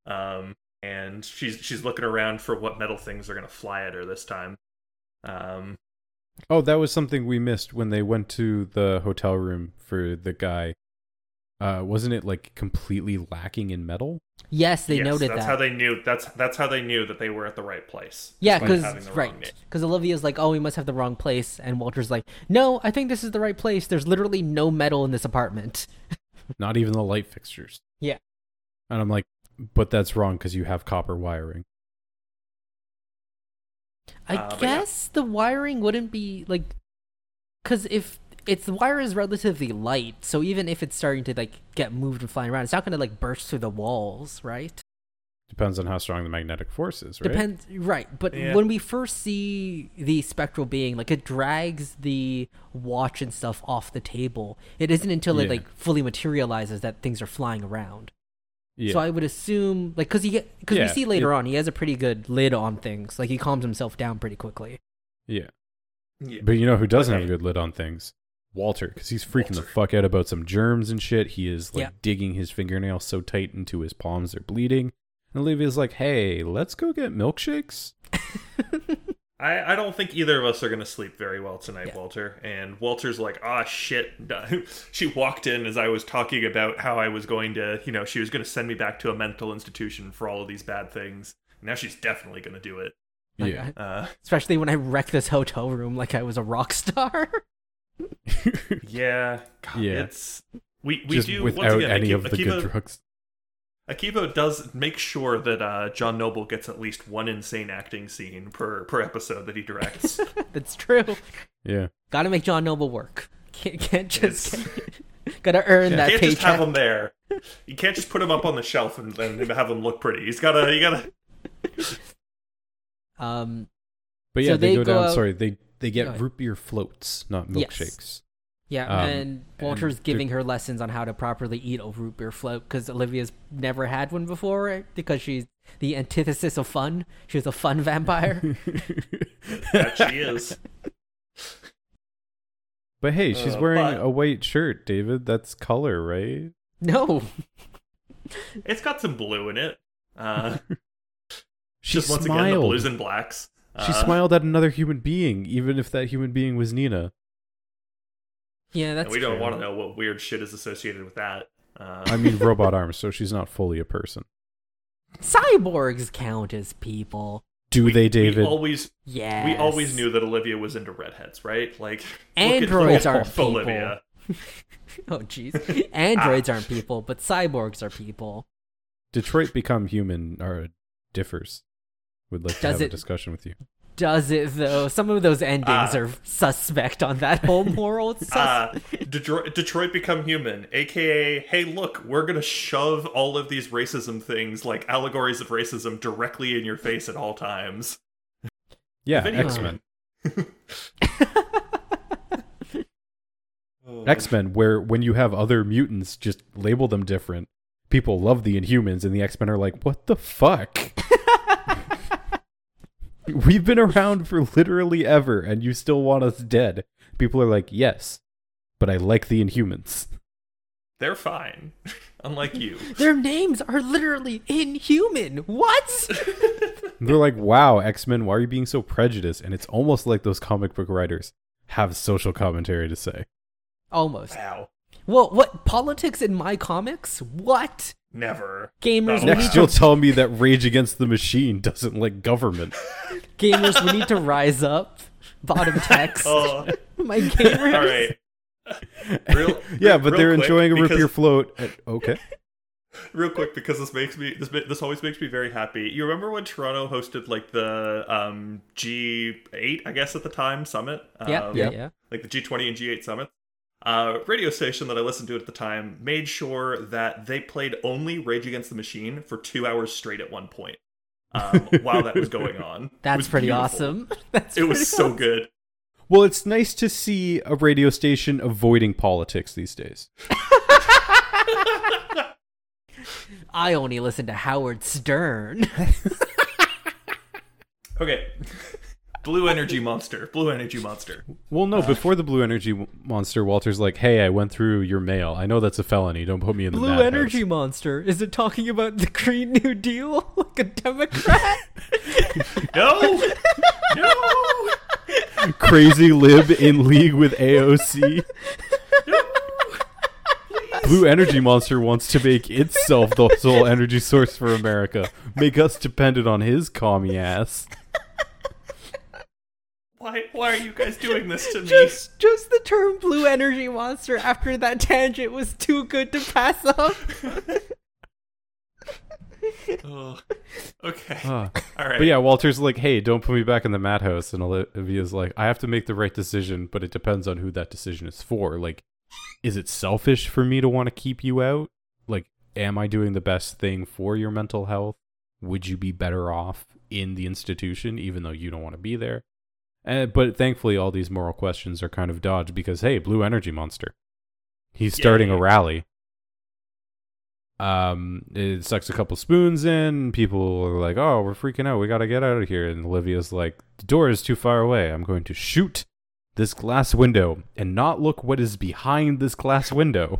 Um, and she's she's looking around for what metal things are gonna fly at her this time. Um,
Oh, that was something we missed when they went to the hotel room for the guy. Uh, wasn't it like completely lacking in metal?
Yes, they
yes,
noted
that's
that.
how they knew. That's that's how they knew that they were at the right place.
Yeah, because right, because Olivia's like, "Oh, we must have the wrong place," and Walter's like, "No, I think this is the right place. There's literally no metal in this apartment."
Not even the light fixtures.
Yeah.
And I'm like, but that's wrong because you have copper wiring.
I
Uh, but yeah.
guess the wiring wouldn't be like, because if it's the wire is relatively light, so even if it's starting to like get moved and flying around, it's not going to like burst through the walls, right?
Depends on how strong the magnetic force is, right?
Depends, right? But
Yeah.
when we first see the spectral being, like it drags the watch and stuff off the table. It isn't until it like fully materializes that things are flying around.
Yeah.
So I would assume, like, because he because
Yeah,
we see later
it-
on, he has a pretty good lid on things. Like he calms himself down pretty quickly.
yeah.
Yeah.
But you know who doesn't have a good lid on things? Walter, because he's freaking the fuck out about some germs and shit. He is like
Yeah.
digging his fingernails so tight into his palms they're bleeding. And Olivia's like, "Hey, let's go get milkshakes."
I, I don't think either of us are going to sleep very well tonight,
Yeah.
Walter. And Walter's like, ah, shit. she walked in as I was talking about how I was going to, you know, she was going to send me back to a mental institution for all of these bad things. Now she's definitely going to do it.
Like,
yeah.
I-
Uh,
especially when I wrecked this hotel room like I was a rock star.
yeah. God,
Yeah.
It's. We, we
Just
do once
without
again,
any
Akiva,
of the
Akiva,
good drugs.
Akiva does make sure that uh, John Noble gets at least one insane acting scene per per episode that he directs.
That's true.
Yeah.
Got to make John Noble work. Can't, can't just
It's-
got to earn
You
that
can't just have him there. You can't just put him up on the shelf and, and have him look pretty. He's gotta. You gotta.
Um,
But
So
yeah, they,
they
go,
go
down.
out-
Sorry, they they get
ahead.
root beer floats, not
Yes.
milkshakes.
yeah,
Um,
and Walter's
and
giving her lessons on how to properly eat a root beer float because Olivia's never had one before because she's the antithesis of fun. She's a fun vampire.
That she is.
But hey, she's
Uh,
wearing
but-
a white shirt, David. That's color, right?
no,
It's got some blue in it. Uh,
She
just once again the
smiled.
blues and blacks.
She
Uh,
smiled at another human being, even if that human being was Nina.
yeah,
and
that's
we don't want to know what weird shit is associated with that. Uh,
I mean, robot arms, so she's not fully a person.
Cyborgs count as people.
Do
we-
they, David?
Always
Yeah,
we always knew that Olivia was into redheads, right? Like
Androids aren't people.
Olivia.
Oh jeez, androids aren't people, but cyborgs are people.
Detroit Become Human or differs. Would like to
Does
have a
it-
discussion with you.
Does it though? Some of those endings
Ah.
are suspect on that whole moral. Sus-
Uh, Detroit, Detroit become human, aka, hey, look, we're gonna shove all of these racism things, like allegories of racism, directly in your face at all times.
Yeah, X Men. X Men, where when you have other mutants, just label them different. People love the Inhumans, and the X Men are like, what the fuck? We've been around for literally ever, and you still want us dead. People are like, yes, but I like the Inhumans.
They're fine, unlike you.
Their names are literally inhuman. What?
They're like, wow, X Men, why are you being so prejudiced? And it's almost like those comic book writers have social commentary to say.
Almost.
Wow,
Well, what politics in my comics? What
never.
gamers? We
Next,
need
you'll tell me that Rage Against the Machine doesn't like government.
gamers. We need to rise up. Bottom text.
Oh,
My gamers.
all right. Real,
yeah,
real-
but they're
quick,
enjoying a root
because-
beer float. Uh, Okay.
real quick because this makes me this this always makes me very happy. You remember when Toronto hosted like the um G8, I guess at the time summit?
Yeah,
Um,
yeah, yeah.
like the G20 and G8 summits. Uh, radio station that I listened to at the time made sure that they played only Rage Against the Machine for two hours straight at one point um, while that was going on. It
That's
was
pretty
beautiful.
awesome. That's
It was
pretty
so good.
Well, it's nice to see a radio station avoiding politics these days.
I only listen to Howard Stern.
Okay. Blue Energy Monster. Blue Energy Monster.
Well, no, before the Blue Energy Monster, Walter's like, hey, I went through your mail. I know that's a felony. Don't put me in the
Blue
madhouse."
Energy Monster. Is it talking about the Green New Deal like a Democrat?
No! no!
Crazy lib in league with AOC. Blue Energy Monster wants to make itself the sole energy source for America. Make us dependent on his commie ass.
Why, why are you guys doing this to me?
just, just the term Blue Energy Monster after that tangent was too good to pass up.
Ugh. okay.
Ah.
All right.
But yeah, Walter's like, hey, don't put me back in the madhouse. And Olivia's like, I have to make the right decision, but it depends on who that decision is for. Like, is it selfish for me to want to keep you out? Like, am I doing the best thing for your mental health? would you be better off in the institution, even though you don't want to be there? And, but thankfully, all these moral questions are kind of dodged because, hey, Blue Energy Monster. He's starting a rally. Um, it sucks a couple spoons in. People are like, "Oh, we're freaking out. We got to get out of here." And Olivia's like, "The door is too far away. I'm going to shoot this glass window and not look what is behind this glass window.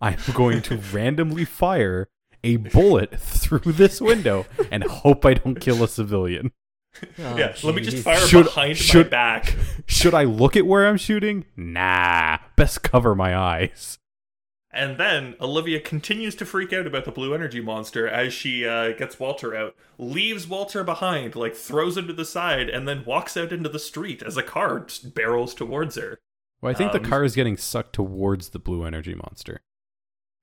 I'm going to randomly fire a bullet through this window and hope I don't kill a civilian.
Oh,
yeah, let me just fire
Should-
behind my back.
Should I look at where I'm shooting? Nah, best cover my eyes.
And then Olivia continues to freak out about the blue energy monster as she uh, gets Walter out, leaves Walter behind, like throws him to the side, and then walks out into the street as a car barrels towards her.
Well, I think
Um,
the car is getting sucked towards the blue energy monster.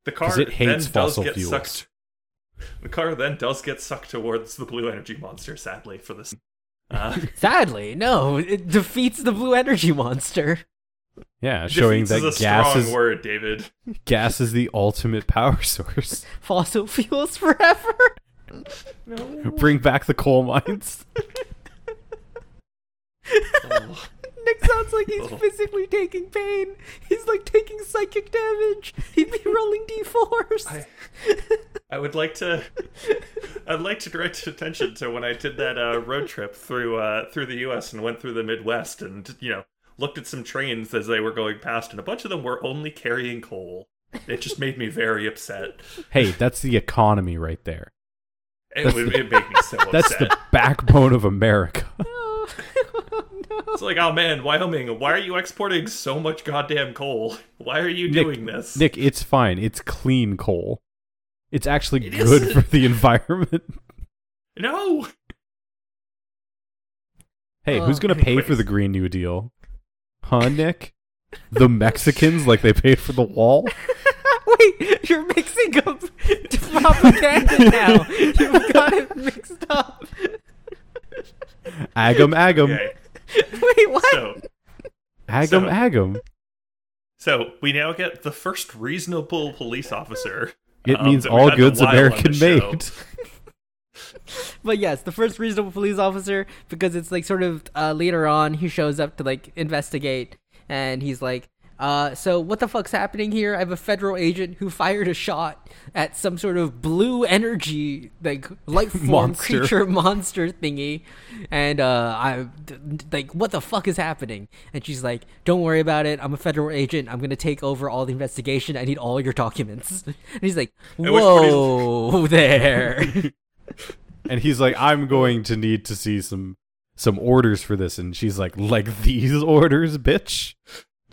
The car
it hates
then
fossil
does get
fuels.
sucked. The car then does get sucked towards the blue energy monster. Sadly, for this. Uh,
Sadly, no, it defeats the blue energy monster.
Yeah, showing
defeats
that
is a
gas
strong
is
word, David.
gas is the ultimate power source.
Fossil fuels forever.
No.
Bring back the coal mines.
Nick sounds like he's
Oh.
physically taking pain. He's like taking psychic damage. He'd be rolling d4s.
I, I would like to. I'd like to direct attention to when I did that uh, road trip through uh, through the U.S. and went through the Midwest, and you know looked at some trains as they were going past, and a bunch of them were only carrying coal. It just made me very upset.
hey, that's the economy right there.
It, would, it made me so upset.
That's the backbone of America.
No.
It's like, oh man, Wyoming, why are you exporting so much goddamn coal? Why are you
Nick-
doing this?
Nick, it's fine. It's clean coal. It's actually
It
good
isn't.
for the environment.
No.
Hey,
Oh,
who's going to pay for the Green New Deal? Huh, Nick? The Mexicans, like they paid for the wall?
Wait, you're mixing up propaganda now. You've got it mixed up.
Agam, agam.
Okay.
Wait, what?
So,
Agam,
So-
agam.
so we now get the first reasonable police officer.
It
um,
means all
had in a
goods
while on the
American made.
But yes, the first reasonable police officer because it's like sort of uh, later on he shows up to like investigate and he's like, uh, so what the fuck's happening here? I have a federal agent who fired a shot at some sort of blue energy like life form
Monster.
creature monster thingy, and uh, I like what the fuck is happening? And she's like, don't worry about it. I'm a federal agent. I'm gonna take over all the investigation. I need all your documents. And he's like,
At which point he's-
whoa there.
and he's like, I'm going to need to see some some orders for this. And she's like, like these orders, bitch?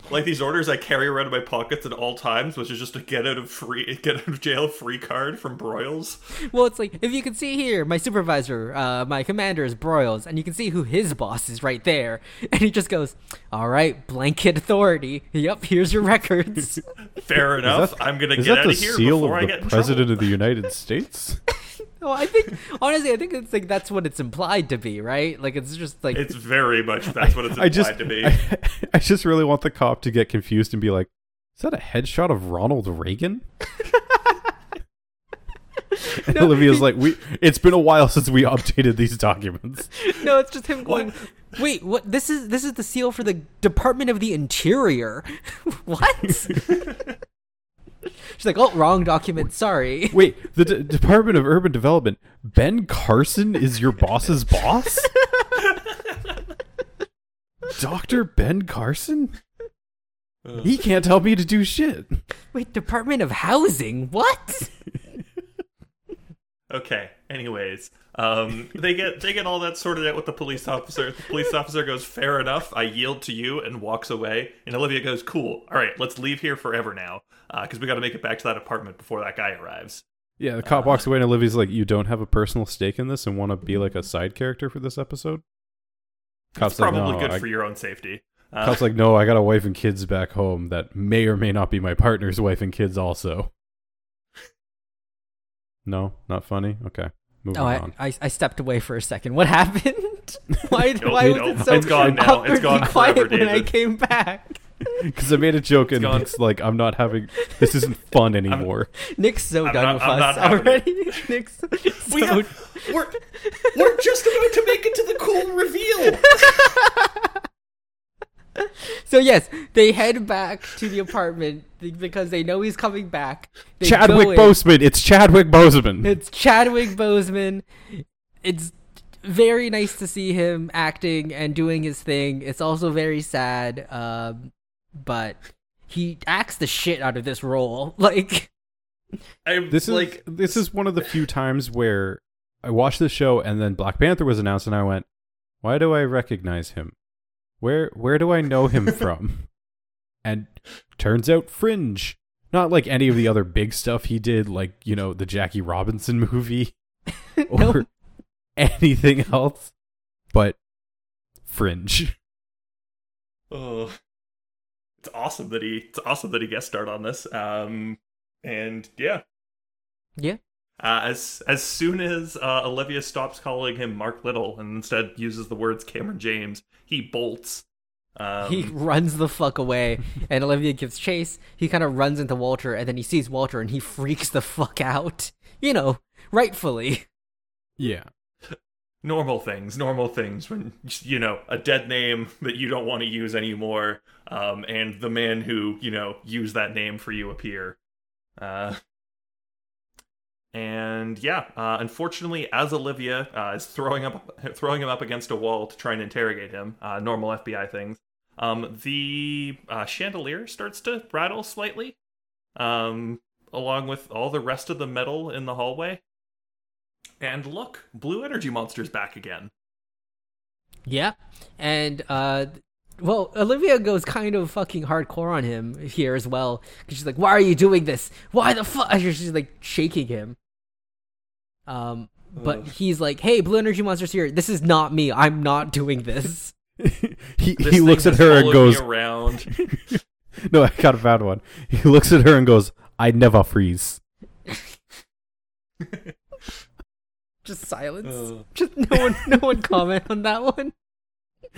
Like these orders I carry around in my pockets at all times, which is just a get out of free get out of jail free card from Broyles.
Well, it's like if you can see here, my supervisor, uh, my commander is Broyles, and you can see who his boss is right there, and he just goes, "All right, blanket authority. Yep, here's your records."
Fair enough.
that-
I'm gonna get out
the
of here
seal
before
of
I get
the
in
president
trouble.
of the United States?
Well, I think honestly, I think it's like that's what it's implied to be, right? Like it's just like
It's very much that's what it's
I
implied
just,
to be.
I, I just really want the cop to get confused and be like, "Is that a headshot of Ronald Reagan?" And Olivia's like, "We. It's been a while since we updated these documents."
no, it's just him going. Wait, what? This is this is the seal for the Department of the Interior. what? She's like, oh, wrong document. Sorry.
Wait, the D- Department of Urban Development. Ben Carson is your boss's boss. Doctor Ben Carson. He can't tell me to do shit.
Wait, Department of Housing? What?
Okay. Anyways, um, they get they get all that sorted out with the police officer. The police officer goes, "Fair enough. I yield to you," and walks away. And Olivia goes, "Cool. All right, let's leave here forever now, because we got to make it back to that apartment before that guy arrives."
Yeah, the cop walks away and Olivia's like, "You don't have a personal stake in this and want to be like a side character for this episode?" Cop's
it's
like,
probably
"No,
good
I-
for your own safety. Uh,
Cop's like, "No, I got a wife and kids back home that may or may not be my partner's wife and kids also." No, not funny. Okay, moving
Oh, I,
on.
I I stepped away for a second. What happened? why
Nope,
why
nope,
was it so
it's gone now. It's
awkwardly
gone
quiet
forever,
when I
David.
came back?
Because I made a joke and
gone.
it's like I'm not having. This isn't fun anymore.
Nick's so
I'm
done
not-
with
I'm
us
not having it.
already. Nick's so
We have, we're, we're just about to make it to the cool reveal.
So yes, they head back to the apartment because they know he's coming back. They
Chadwick. Boseman. It's Chadwick Boseman.
It's Chadwick Boseman. It's very nice to see him acting and doing his thing. It's also very sad, um, but he acts the shit out of this role. Like,
I'm
This is
like,
this is one of the few times where I watched the show and then Black Panther was announced and I went, "Why do I recognize him? Where where do I know him from?" and turns out Fringe. Not like any of the other big stuff he did, like you know the Jackie Robinson movie or
No.
anything else, but Fringe.
oh, it's awesome that he, it's awesome that he guest starred on this. Um, and yeah,
yeah,
Uh, as as soon as uh, Olivia stops calling him Mark Little and instead uses the words Cameron James, he bolts. Um,
he runs the fuck away, and Olivia gives chase. He kind of runs into Walter, and then he sees Walter, and he freaks the fuck out. You know, rightfully.
Yeah.
normal things, normal things when you know a dead name that you don't want to use anymore, um, and the man who you know used that name for you appear. Uh, and yeah, uh, unfortunately, as Olivia uh, is throwing up throwing him up against a wall to try and interrogate him, uh, normal FBI things. Um, the uh, chandelier starts to rattle slightly, um, along with all the rest of the metal in the hallway. And look, Blue Energy Monster's back again.
Yeah, and uh, well, Olivia goes kind of fucking hardcore on him here as well because she's like, "Why are you doing this? Why the fuck?" She's like shaking him. Um, but
Ugh.
he's like, "Hey, Blue Energy Monster's here. This is not me. I'm not doing this."
he
This
he looks at
has
her and
followed
goes,
around.
No, I got a bad one. He looks at her and goes, I never freeze.
Just silence.
Ugh.
Just no one, no one comment on that one.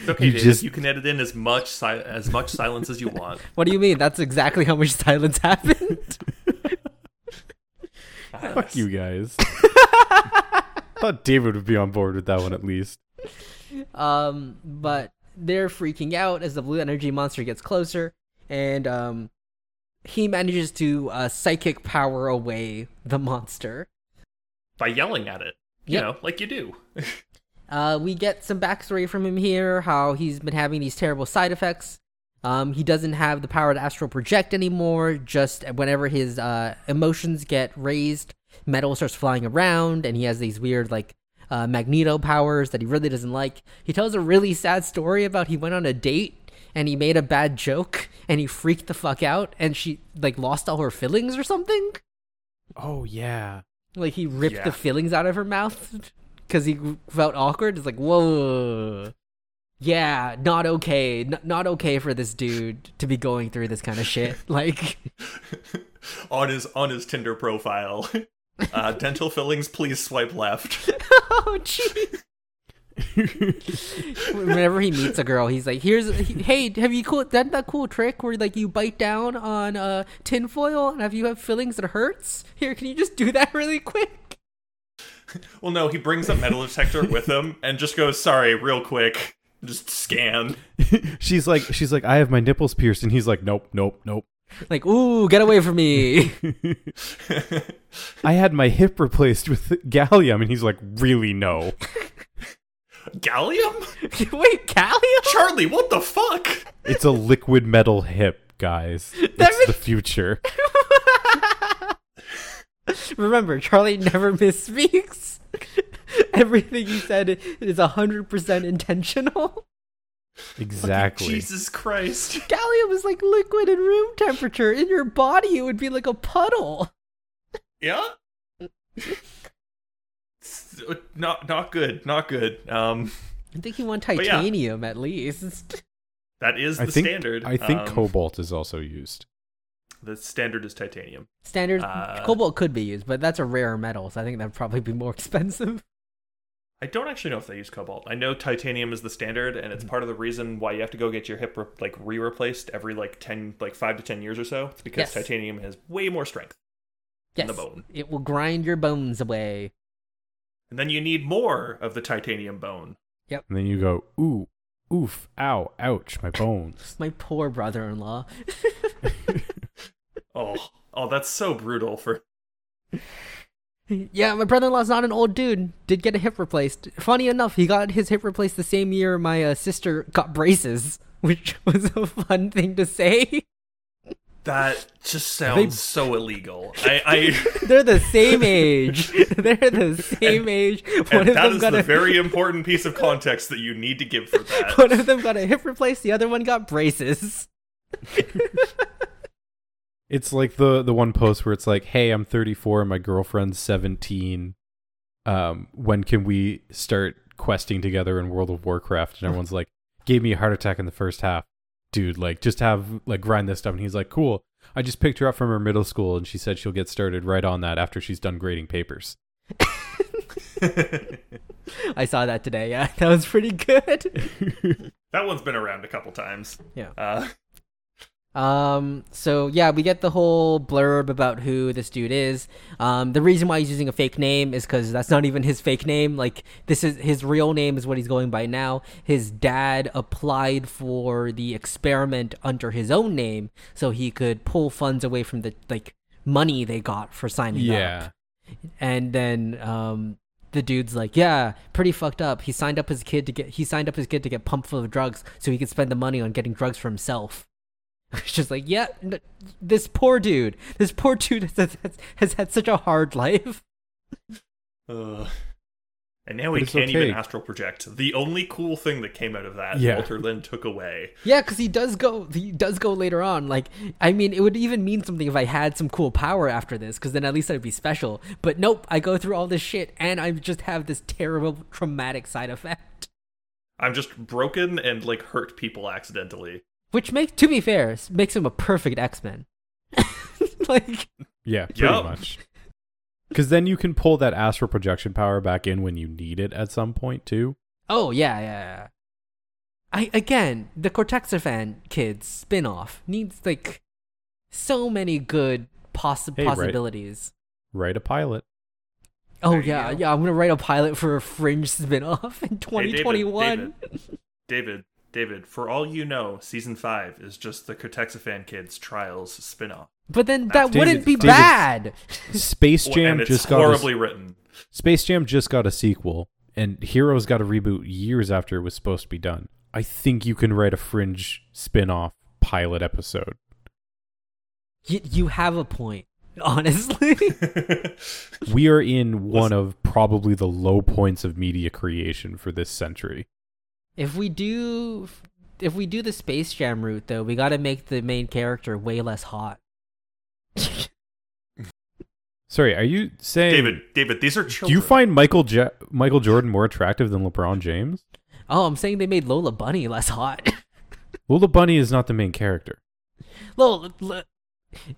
Okay,
You
David,
just-
you can edit in as much si- as much silence as you want.
What do you mean? That's exactly how much silence happened.
Fuck you guys. Thought David would be on board with that one at least.
Um, but they're freaking out as the blue energy monster gets closer, and um, he manages to uh, psychic power away the monster.
By yelling at it, you
Yep.
know, like you do.
Uh, we get some backstory from him here, how he's been having these terrible side effects. Um, he doesn't have the power to astral project anymore. Just whenever his uh, emotions get raised, metal starts flying around, and he has these weird like uh, magneto powers that he really doesn't like. He tells a really sad story about he went on a date and he made a bad joke and he freaked the fuck out, and she like lost all her fillings or something.
Oh yeah.
Like he ripped
Yeah.
the fillings out of her mouth because he felt awkward. It's like, whoa, yeah, not okay, N- not okay for this dude to be going through this kind of shit. Like,
on his on his Tinder profile, uh, dental fillings, please swipe left.
oh jeez. Whenever he meets a girl, he's like, "Here's, hey, have you cool done that cool trick where like you bite down on uh tinfoil and if you have fillings that hurts? Here, can you just do that really quick?"
Well, no, he brings a metal detector with him and just goes, "Sorry, real quick." Just scan.
she's like she's like, I have my nipples pierced, and he's like, Nope, nope, nope.
Like, ooh, get away from me.
I had my hip replaced with gallium, and he's like, Really no.
Gallium?
Wait, gallium?
Charlie, what the fuck?
It's a liquid metal hip, guys. It's the future.
Remember, Charlie never misspeaks. Everything he said is 100% intentional.
Exactly.
Jesus Christ.
Gallium is like liquid at room temperature. In your body, it would be like a puddle.
Yeah? Not not good. Not good. Um
I think he won
yeah.
titanium at least.
that is the
I think
standard.
I think
Um,
cobalt is also used.
The standard is titanium.
Standard
Uh,
cobalt could be used, but that's a rare metal, so I think that'd probably be more expensive.
I don't actually know if they use cobalt. I know titanium is the standard, and it's part of the reason why you have to go get your hip re- like re-replaced every like ten, like five to ten years or so. It's because
Yes.
titanium has way more strength,
Yes,
the bone.
it will grind your bones away.
and then you need more of the titanium bone. Yep.
And then you go, ooh, oof, ow, ouch, my bones.
My poor brother-in-law.
Oh, oh, that's so brutal for.
Yeah, my brother-in-law's not an old dude. Did get a hip replaced. Funny enough, he got his hip replaced the same year my uh, sister got braces, which was a fun thing to say.
That just sounds
They-
so illegal. I, I
They're the same age. They're the same age. One
and
of
that
them
is
got
the
a
very important piece of context that you need to give for that.
one of them got a hip replaced. The other one got braces.
It's like the the one post where it's like, "Hey, I'm 34 and my girlfriend's 17. Um, when can we start questing together in World of Warcraft?" And everyone's like, "Gave me a heart attack in the first half, dude. Like, just have like grind this stuff." And he's like, "Cool. I just picked her up from her middle school, and she said she'll get started right on that after she's done grading papers."
I saw that today. Yeah, that was pretty good.
that one's been around a couple times.
Yeah.
Uh,
Um. So yeah, we get the whole blurb about who this dude is. Um. The reason why he's using a fake name is because that's not even his fake name. Like this is his real name is what he's going by now. His dad applied for the experiment under his own name so he could pull funds away from the like money they got for signing up.
yeah.
And then um the dude's like, yeah, pretty fucked up. He signed up his kid to get he signed up his kid to get pumped full of drugs so he could spend the money on getting drugs for himself. It's just like, yeah, n- this poor dude, this poor dude has, has, has had such a hard life.
uh, and now he can't even astral project. The only cool thing that came out of that,
Yeah.
Walter then took away.
Yeah, because he does go, he does go later on. Like, I mean, it would even mean something if I had some cool power after this, because then at least I'd be special. But nope, I go through all this shit and I just have this terrible traumatic side effect.
I'm just broken and like hurt people accidentally.
Which make to be fair, makes him a perfect X Men. like
Yeah, pretty
Yup.
much. Because then you can pull that astral projection power back in when you need it at some point too.
Oh yeah, yeah, yeah. I again, the Cortexiphan kids spin-off needs like so many good possi-
Hey,
possibilities.
Write a pilot.
Oh
There
yeah, yeah. I'm gonna write a pilot for a Fringe spin-off in
Hey, David,
2021.
David, David, David, for all you know, season five is just the Cortexiphan Kids Trials spin-off.
But then that
David-
wouldn't be
David-
bad.
Space Jam
and
just got
horribly
a,
written.
Space Jam just got a sequel, and Heroes got a reboot years after it was supposed to be done. I think you can write a Fringe spin-off pilot episode.
Y- you have a point, honestly.
We are in one of probably the low points of media creation for this century.
If we do, if we do the Space Jam route, though, we got to make the main character way less hot.
Sorry, are you saying
David, David, these are
Do you find Michael ja- Michael Jordan more attractive than LeBron James?
Oh, I'm saying they made Lola Bunny less hot.
Lola Bunny is not the main character.
Lola, l-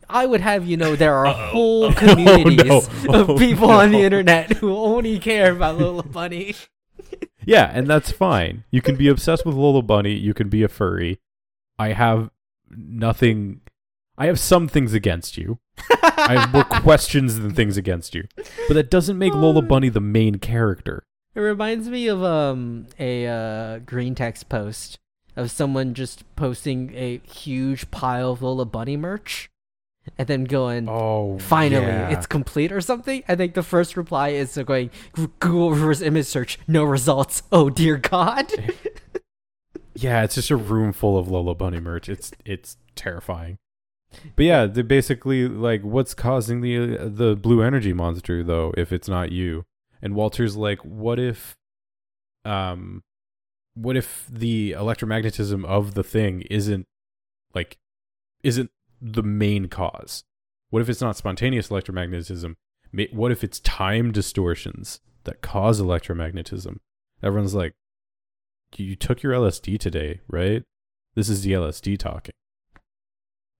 I would have you know there are
Uh-oh.
whole
Oh,
communities
no.
of
Oh,
people on the internet who only care about Lola Bunny.
Yeah, and that's fine. You can be obsessed with Lola Bunny. You can be a furry. I have nothing. I have some things against you. I have more questions than things against you. But that doesn't make Lola Bunny the main character.
It reminds me of um a uh, green text post of someone just posting a huge pile of Lola Bunny merch, and then going,
Oh,
"Finally,
yeah.
it's complete" or something. I think the first reply is going, "Google reverse image search, no results. Oh dear God."
Yeah, it's just a room full of Lola Bunny merch. It's it's terrifying. But yeah, basically like what's causing the the blue energy monster though if it's not you. And Walter's like what if um what if the electromagnetism of the thing isn't like isn't the main cause? What if it's not spontaneous electromagnetism? What if it's time distortions that cause electromagnetism? Everyone's like you took your LSD today, right? This is the LSD talking.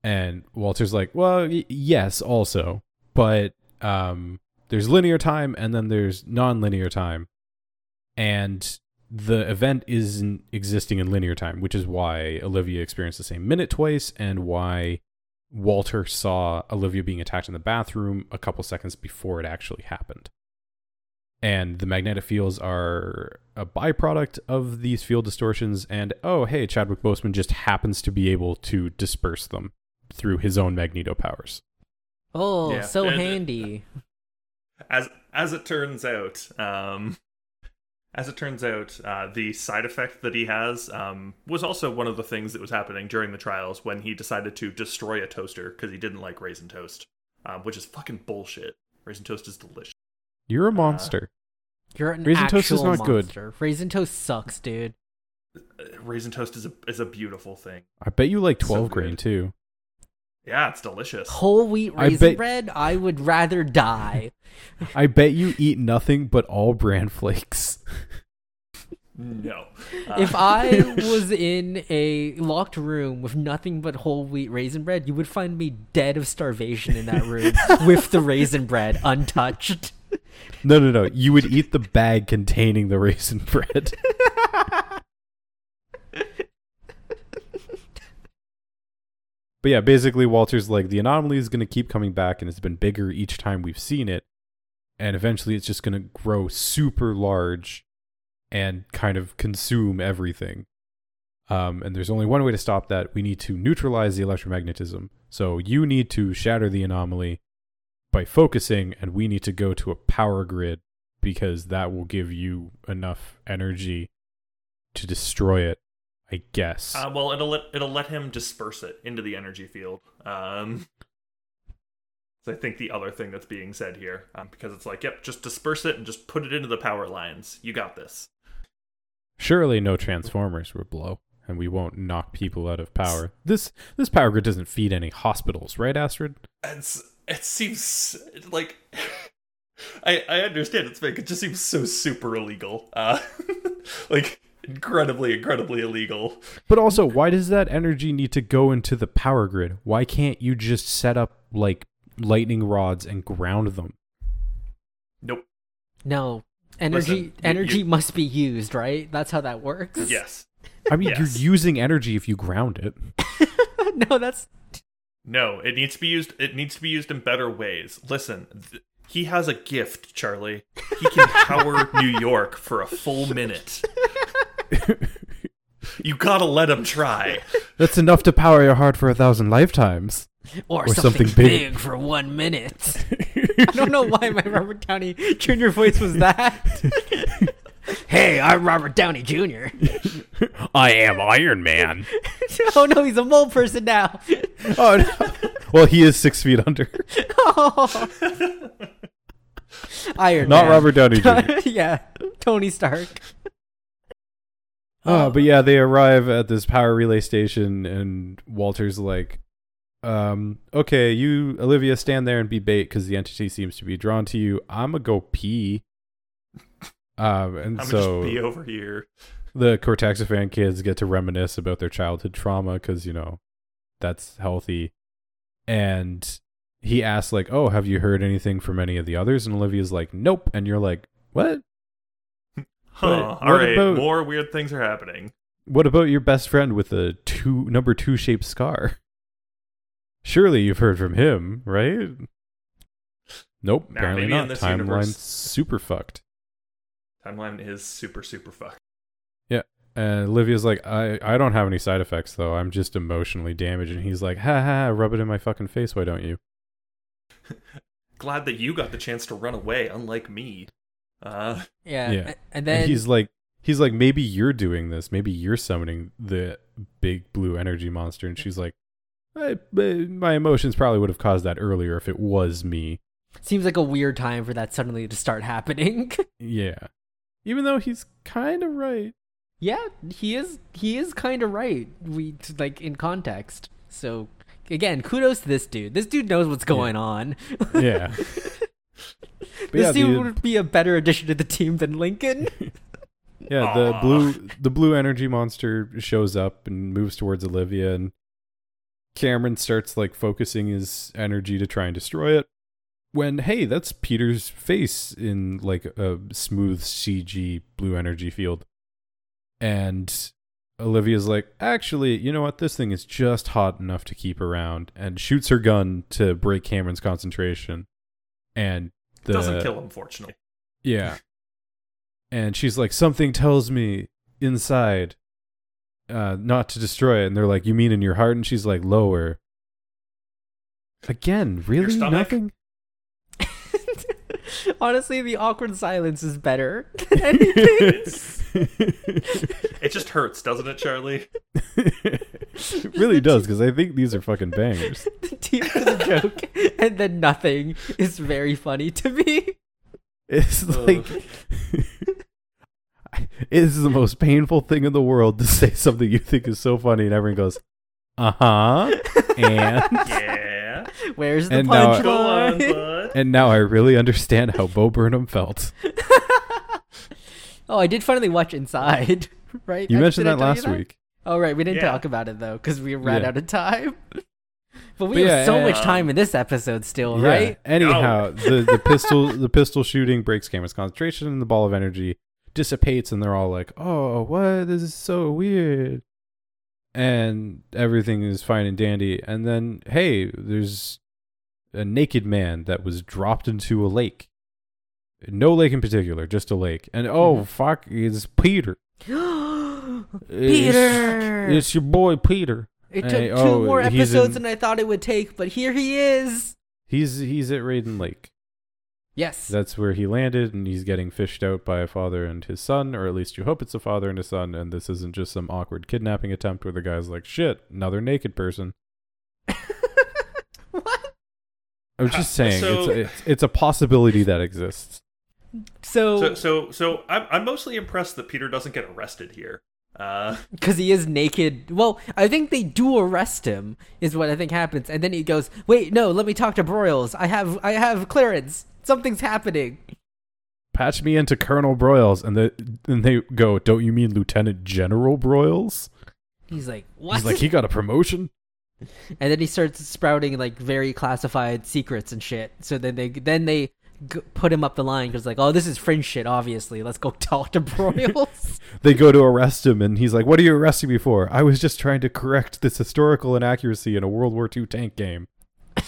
And Walter's like, well, y- yes, also, but um, there's linear time and then there's non-linear time. and the event isn't existing in linear time, which is why Olivia experienced the same minute twice, and why Walter saw Olivia being attacked in the bathroom a couple seconds before it actually happened. And the magnetic fields are a byproduct of these field distortions, and oh, hey, Chadwick Boseman just happens to be able to disperse them through his own magneto powers.
Oh,
Yeah,
so
and-
handy.
as as it turns out, um, as it turns out, uh, the side effect that he has um, was also one of the things that was happening during the trials when he decided to destroy a toaster because he didn't like raisin toast, um, which is fucking bullshit. Raisin toast is delicious.
You're a monster.
You're an
Raisin
actual
Toast is not good.
monster. Raisin toast sucks, dude.
Uh, Raisin toast is a is a beautiful thing.
I bet you like
So
12
good.
grain too.
Yeah, it's delicious.
Whole wheat
I
raisin
bet-
bread, I would rather die.
I bet you eat nothing but all bran flakes.
No.
if
Uh,
I was in a locked room with nothing but whole wheat raisin bread, you would find me dead of starvation in that room with the raisin bread untouched.
No, no, no. You would eat the bag containing the raisin bread. But yeah, basically, Walter's like, the anomaly is going to keep coming back, and it's been bigger each time we've seen it. And eventually, it's just going to grow super large and kind of consume everything. Um, and there's only one way to stop that. We need to neutralize the electromagnetism. So you need to shatter the anomaly by focusing, and we need to go to a power grid because that will give you enough energy to destroy it. I guess.
Uh, well, it'll let it'll let him disperse it into the energy field. Um, so I think the other thing that's being said here, um, because it's like, yep, just disperse it and just put it into the power lines. You got this.
Surely no transformers will blow, and we won't knock people out of power. This this power grid doesn't feed any hospitals, right, Astrid?
It's it seems like I I understand it's fake. It just seems so super illegal. Uh, like incredibly incredibly illegal.
But also, why does that energy need to go into the power grid? Why can't you just set up like lightning rods and ground them?
Nope.
No. Energy
Listen, you-
energy
you-
must be used, right? That's how that works.
Yes.
I mean,
Yes.
you're using energy if you ground it.
no, that's
No, it needs to be used. It needs to be used in better ways. Listen, th- he has a gift, Charlie. He can power New York for a full minute. You gotta let him try.
That's enough to power your heart for a thousand lifetimes.
or,
Or
something,
something big.
big. for one minute. I don't know why my Robert Downey Jr. voice was that. hey, I'm Robert Downey Jr.
I am Iron Man.
oh no, he's a mole person now.
oh no. Well, he is six feet under. Oh.
Iron Man.
Not
Man.
Robert Downey Jr.
yeah, Tony Stark.
Oh, but yeah, they arrive at this power relay station, and Walter's like, um, okay, you, Olivia, stand there and be bait because the entity seems to be drawn to you. I'm going to go pee. Um, and
I'm
so
be over here.
the Cortexiphan kids get to reminisce about their childhood trauma because, you know, that's healthy. And he asks, like, oh, have you heard anything from any of the others? And Olivia's like, nope. And you're like, what?
Huh. All right,
about-
more weird things are happening.
What about your best friend with the two number two shaped scar? Surely you've heard from him, right? Nope,
Nah,
apparently not.
this
Timeline's
universe-
super fucked.
Timeline is super super fucked. Yeah.
And Olivia's like, I, I don't have any side effects though. I'm just emotionally damaged. And he's like, ha ha, rub it in my fucking face, why don't you?
Glad that you got the chance to run away, unlike me. Uh,
Yeah,
Yeah.
and then
and he's like, he's like, maybe you're doing this. Maybe you're summoning the big blue energy monster. And she's like, I, my emotions probably would have caused that earlier if it was me.
seems like a weird time for that suddenly to start happening.
Yeah. Even though he's kind of right.
yeah, he is. He is kind of right. We like in context. So again, kudos to this dude. This dude knows what's going on.
Yeah.
This
yeah,
dude
the-
would be a better addition to the team than Lincoln.
Yeah, the
Aw.
blue the blue energy monster shows up and moves towards Olivia and Cameron starts like focusing his energy to try and destroy it. when hey, that's Peter's face in like a smooth CG blue energy field. And Olivia's like, actually, you know what? This thing is just hot enough to keep around, and shoots her gun to break Cameron's concentration. And the
Doesn't kill him, fortunately.
yeah. And she's like, something tells me inside uh, not to destroy it. And they're like, you mean in your heart? And she's like, lower. Again, really? Nothing?
Honestly, the awkward silence is better than anything.
It just hurts, doesn't it, Charlie?
it really does, because I think these are fucking bangers.
the team is a joke, and then nothing is very funny to me.
It's like. it is the most painful thing in the world to say something you think is so funny, and everyone goes, uh huh. And.
Yeah.
Where's the
And now-
on,
punchline?
And now I really understand how Bo Burnham felt.
oh, I did finally watch Inside. Right?
You
I-
mentioned
did I
that
tell you
last week.
Oh, right. We didn't
Yeah.
talk about it though because we ran
Yeah.
out of time. But we
But
have
yeah,
so
uh,
much time in this episode still,
Yeah.
right?
Anyhow, the, the pistol the pistol shooting breaks Cameron's concentration, and the ball of energy dissipates, and they're all like, "Oh, what? This is so weird." And everything is fine and dandy. And then, hey, there's a naked man that was dropped into a lake. No lake in particular, just a lake. And oh
Mhm.
fuck, it's Peter.
Peter!
It's, it's your boy Peter.
It took
Hey,
two
oh,
more episodes
in-
than I thought it would take, but here he is.
He's he's at Reiden Lake.
Yes.
That's where he landed, and he's getting fished out by a father and his son, or at least you hope it's a father and a son, and this isn't just some awkward kidnapping attempt where the guy's like, shit, another naked person.
what?
I'm just uh, saying,
So-
it's, it's, it's a possibility that exists.
So,
So, so, so I'm, I'm mostly impressed that Peter doesn't get arrested here. Uh,
because he is naked. Well, I think they do arrest him, is what I think happens, and then he goes, "Wait, no, let me talk to Broyles. I have, I have clearance. Something's happening."
Patch me into Colonel Broyles, and, the, and they go, don't you mean Lieutenant General Broyles?
He's like, "What?"
He's like, he got a promotion?
and then he starts sprouting like very classified secrets and shit. So then they, then they g- put him up the line because like, "Oh, this is fringe shit. Obviously, let's go talk to Broyles."
They go to arrest him, and he's like, what are you arresting me for? I was just trying to correct this historical inaccuracy in a World War II tank game.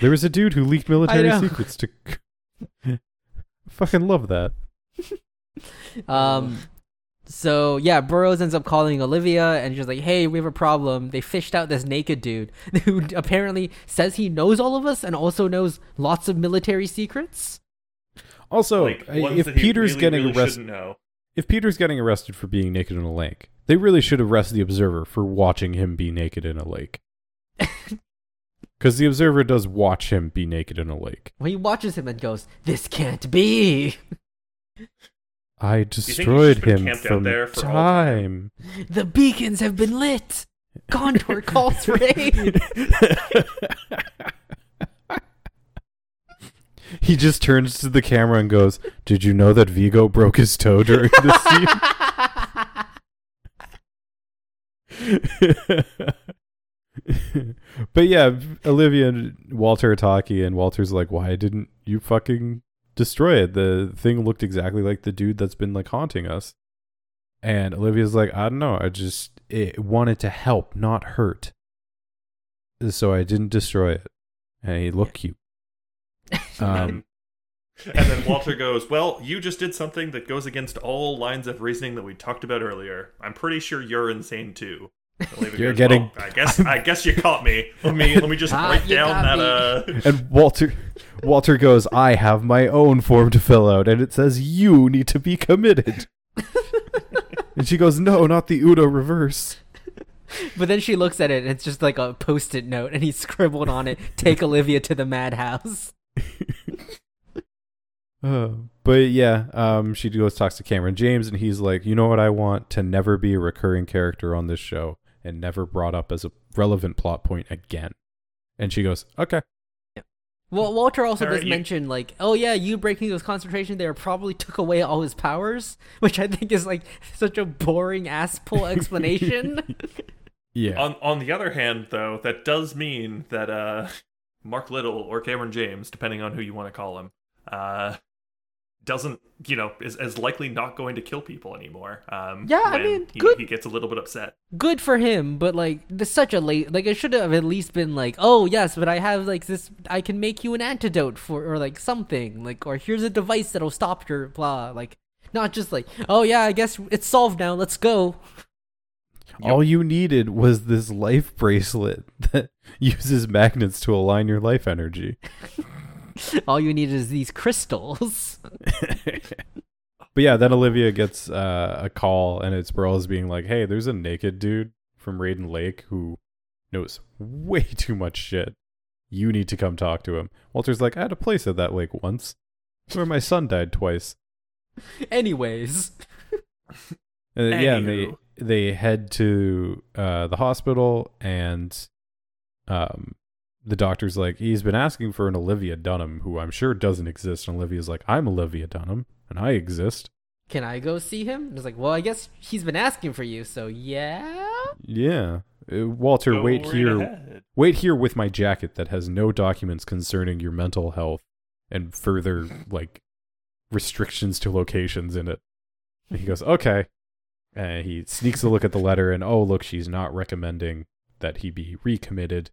There was a dude who leaked military secrets to. Fucking love that.
Um, so yeah, Broyles ends up calling Olivia, and she's like, "Hey, we have a problem. They fished out this naked dude who apparently says he knows all of us and also knows lots of military secrets."
Also,
like
if Peter's
really,
getting
really
arrested, if Peter's getting arrested for being naked in a lake, they really should arrest the observer for watching him be naked in a lake. Because the observer does watch him be naked in a lake.
Well, he watches him and goes, "This can't be.
I destroyed him from
there for all
time.
The beacons have been lit. Gondor calls for aid."
he just turns to the camera and goes, "Did you know that Viggo broke his toe during this scene?" but yeah, Olivia and Walter are talking, and Walter's like, "Why didn't you fucking destroy it? The thing looked exactly like the dude that's been like haunting us." And Olivia's like, "I don't know. I just it wanted to help, not hurt, so I didn't destroy it." And he looked cute. Um,
and then Walter goes, "Well, you just did something that goes against all lines of reasoning that we talked about earlier. I'm pretty sure you're insane too."
You're
goes,
getting-
"Well, I guess. I guess you caught me. Let me. Let me just
Ah,
write down that.
me.
Uh,
And Walter Walter goes, I have my own form to fill out, and it says you need to be committed. and she goes, No, not the Uno reverse.
But then she looks at it, and it's just like a post-it note, and he scribbled on it, "Take Olivia to the madhouse."
Uh, but yeah, um, she goes talks to Cameron James, and he's like, You know what I want? To never be a recurring character on this show and never brought up as a relevant plot point again. And she goes, Okay.
Well, Walter also does
you-
mention like, oh yeah, you breaking those concentration there probably took away all his powers, which I think is like such a boring ass pull explanation.
Yeah.
on on the other hand, though, that does mean that uh, Mark Little or Cameron James, depending on who you want to call him, uh, doesn't you know is, is likely not going to kill people anymore. Um,
Yeah, I mean,
he,
good-
he gets a little bit upset.
good for him, but like this such a late like it should have at least been like, oh yes, but I have like this I can make you an antidote for or like something. Like or here's a device that'll stop your blah like not just like, oh yeah, I guess it's solved now, let's go.
All you needed was this life bracelet that uses magnets to align your life energy.
All you need is these crystals.
But yeah, then Olivia gets uh, a call, and it's Broyles being like, "Hey, there's a naked dude from Reiden Lake who knows way too much shit. You need to come talk to him." Walter's like, "I had a place at that lake once, where my son died twice."
Anyways.
And then, yeah, and they they head to uh, the hospital, and um, the doctor's like, "He's been asking for an Olivia Dunham, who I'm sure doesn't exist." And Olivia's like, "I'm Olivia Dunham, and I exist."
Can I go see him? And it's like, well, I guess he's been asking for you, so yeah.
Yeah. Uh, Walter,
Go
wait
right
here.
ahead.
Wait here with my jacket that has no documents concerning your mental health and further like restrictions to locations in it. And he goes, "Okay." And he sneaks a look at the letter and oh, look, she's not recommending that he be recommitted,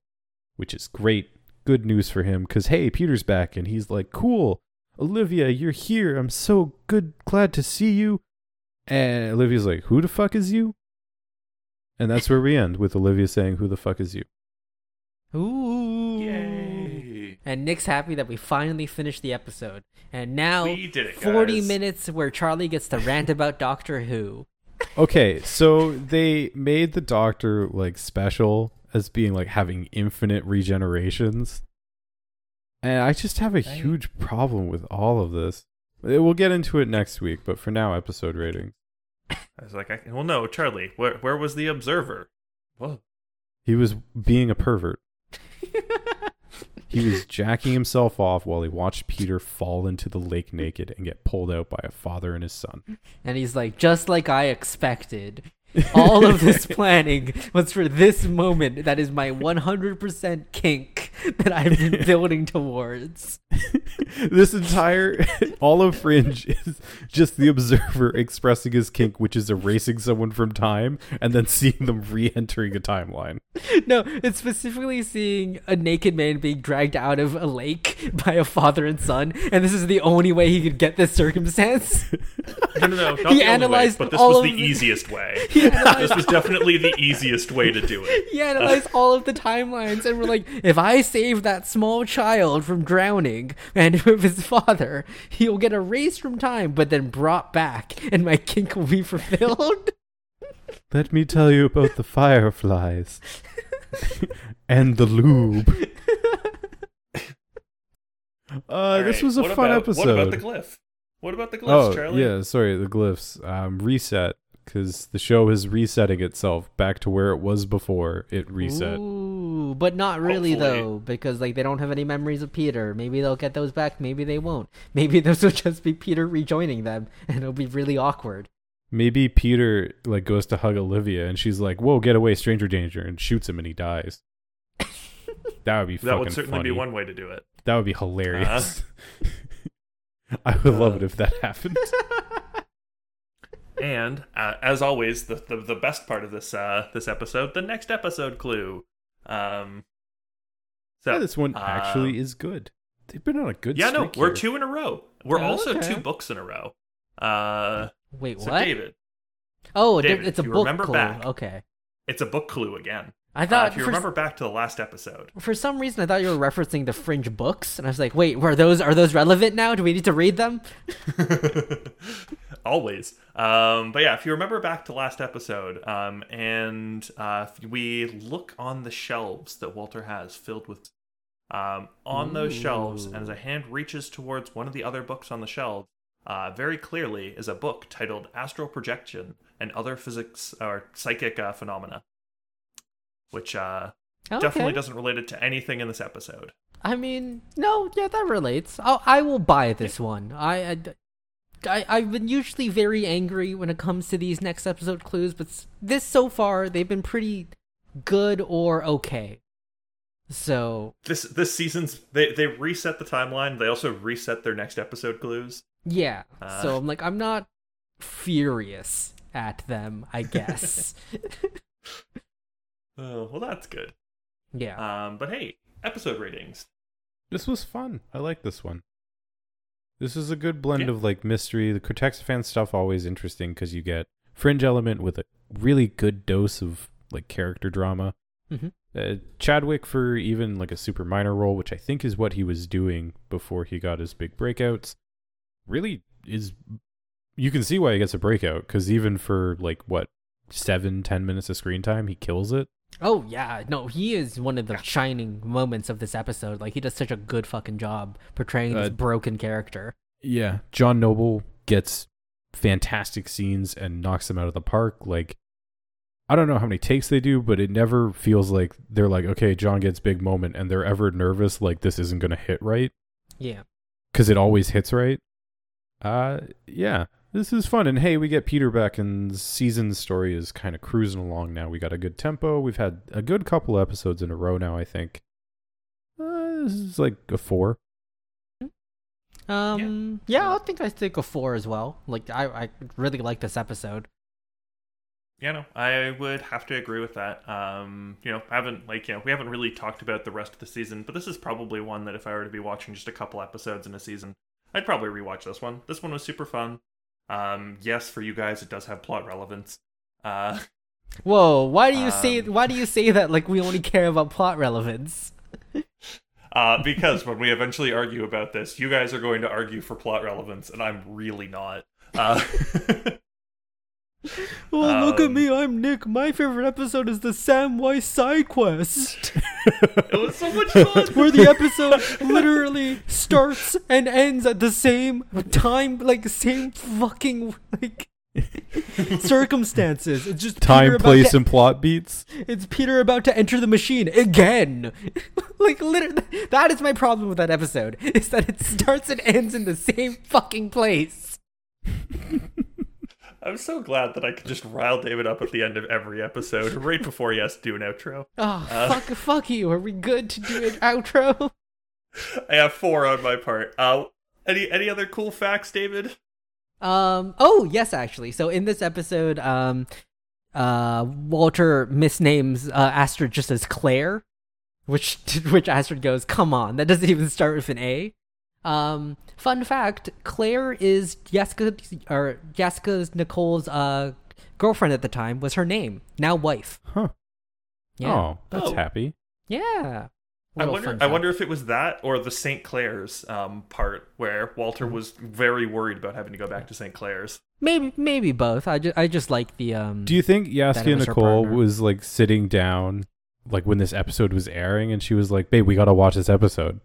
which is great. Good news for him cuz hey, Peter's back and he's like, "Cool. Olivia, you're here. I'm so good glad to see you." And Olivia's like, "Who the fuck is you?" And that's where we end with Olivia saying, "Who the fuck is you?"
Ooh.
Yay!
And Nick's happy that we finally finished the episode. And now
We did it,
40
guys.
minutes where Charlie gets to rant about Doctor Who.
Okay, so they made the doctor like special as being like having infinite regenerations. And I just have a huge problem with all of this. Uh, We'll get into it next week, but for now, episode ratings.
I was like, I, well, no, Charlie, where where was the observer? Whoa.
He was being a pervert. He was jacking himself off while he watched Peter fall into the lake naked and get pulled out by a father and his son.
And he's like, just like I expected. All of this planning was for this moment that is my 100% kink that I've been building towards.
this entire all of Fringe is just the observer expressing his kink, which is erasing someone from time and then seeing them re-entering a timeline.
No, it's specifically seeing a naked man being dragged out of a lake by a father and son, and this is the only way he could get this circumstance.
No, no, no, not
He
the only way, but this
all
was the
the-
easiest way.
He analyzed
this was definitely the easiest way to do it.
He analyzed all of the timelines and we're like, if I save that small child from drowning and with his father, he'll get erased from time but then brought back and my kink will be fulfilled.
Let me tell you about the fireflies and the lube. Uh, this
Alright,
was a
what
fun
about,
episode.
What about the glyph? What about the glyphs,
oh
Charlie?
yeah, sorry, the glyphs. Um, reset because the show is resetting itself back to where it was before it reset.
Ooh, but not really
Hopefully.
though, because like they don't have any memories of Peter. Maybe they'll get those back, maybe they won't. Maybe this will just be Peter rejoining them and it'll be really awkward.
Maybe Peter like goes to hug Olivia and she's like, "Whoa, get away, stranger danger!" and shoots him and he dies. that would be
That would certainly
funny.
be one way to do it.
That would be hilarious.
Uh-huh.
I would love
Uh.
it if that happened.
And uh, as always, the, the the best part of this uh this episode, the next episode clue. Um, so
yeah, this one
uh,
actually is good. They've been on a good
yeah, no, we're
here.
two in a row. We're
Oh,
also
okay.
two books in a row. Uh,
Wait,
so
what?
David,
oh,
David,
it's a book
remember
clue.
back-
Okay.
it's a book clue again.
I
Uh,
thought
if you
for,
remember back to the last episode,
for some reason I thought you were referencing the fringe books, and I was like, wait, were those are those relevant now? Do we need to read them?
always. Um, but yeah, if you remember back to last episode, um, and uh, we look on the shelves that Walter has filled with, um, on those shelves, and as a hand reaches towards one of the other books on the shelf, uh, very clearly is a book titled "Astral Projection and Other Physics or Psychic uh, Phenomena," which uh,
Okay.
definitely doesn't relate it to anything in this episode.
I mean, no, yeah, that relates. I'll, I will buy this one. I, I, I, I've been usually very angry when it comes to these next episode clues, but this so far they've been pretty good or okay. So
This this season's they they reset the timeline. They also reset their next episode clues.
yeah.
Uh.
so I'm like, I'm not furious at them. I guess.
Oh, well, that's good.
yeah.
Um, but hey, episode ratings.
This was fun. I like this one. This is a good blend
Yeah.
of like mystery. The Cortexiphan stuff always interesting because you get fringe element with a really good dose of like character drama.
Mhm.
Uh, Chadwick for even like a super minor role, which I think is what he was doing before he got his big breakouts, really is. You can see why he gets a breakout because even for like what seven ten minutes of screen time, he kills it.
Oh yeah, no, he is one of the shining moments of this episode. Like he does such a good fucking job portraying this
Uh,
broken character.
Yeah. John Noble gets fantastic scenes and knocks them out of the park. Like, I don't know how many takes they do, but it never feels like they're like, okay, John gets big moment and they're ever nervous like this isn't going to hit right
Yeah.
because it always hits right. Uh, yeah. This is fun. And hey, we get Peter back and season's story is kind of cruising along now. We got a good tempo. We've had a good couple episodes in a row now, I think. Uh, this is like a four.
Um. Yeah, I think I think a four as well. Like I, I really like this episode.
Yeah, no, I would have to agree with that. Um, you know, I haven't like you know we haven't really talked about the rest of the season, but this is probably one that if I were to be watching just a couple episodes in a season, I'd probably rewatch this one. This one was super fun. Um, yes, for you guys, it does have plot relevance. Uh,
Whoa! Why do you say
Um.
why do you say that like we only care about plot relevance?
uh, because when we eventually argue about this, you guys are going to argue for plot relevance, and I'm really not. Uh,
Oh, look at
Um,
me! I'm Nick. My favorite episode is the Samwise side quest,
it was so much fun.
where the episode literally starts and ends at the same time, like same fucking like circumstances. It's just
Time,
about
place,
to-
and plot beats.
It's Peter about to enter the machine again. like literally, that is my problem with that episode. Is that it starts and ends in the same fucking place.
I'm so glad that I could just rile David up at the end of every episode, right before he has to do an outro.
Oh
Uh.
fuck! Fuck you. Are we good to do an outro?
I have four on my part. Uh, any any other cool facts, David?
Um. Oh yes, actually. So in this episode, um, uh, Walter misnames uh, Astrid just as Claire, which which Astrid goes, "Come on, that doesn't even start with an A." Um. Fun fact: Claire is Jasika or Jasika's Nicole's uh girlfriend at the time was her name. Now wife.
Huh.
Yeah.
Oh, that's
Oh.
happy.
Yeah.
I wonder. I wonder if it was that or the St. Claire's um, part where Walter
Mm-hmm.
was very worried about having to go back to St. Claire's.
Maybe maybe both. I just I just like the um.
Do you think
it
Jasika
was
Nicole was like sitting down, like when this episode was airing, and she was like, "Babe, we gotta watch this episode."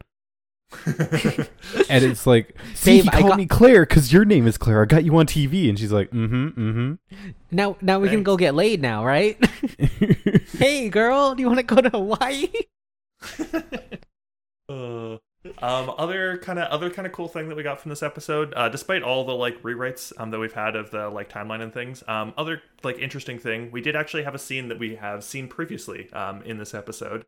And it's like, "See,
Babe,
he
I
called
got-
me Claire because your name is Claire. I got you on TV." And she's like, "Mm-hmm, mm-hmm."
now now we can
Thanks.
go get laid now, right? hey girl, do you want to go to Hawaii?
Uh, um, other kind of other kind of cool thing that we got from this episode, uh, despite all the like rewrites um, that we've had of the like timeline and things, um, other like interesting thing, we did actually have a scene that we have seen previously um, in this episode.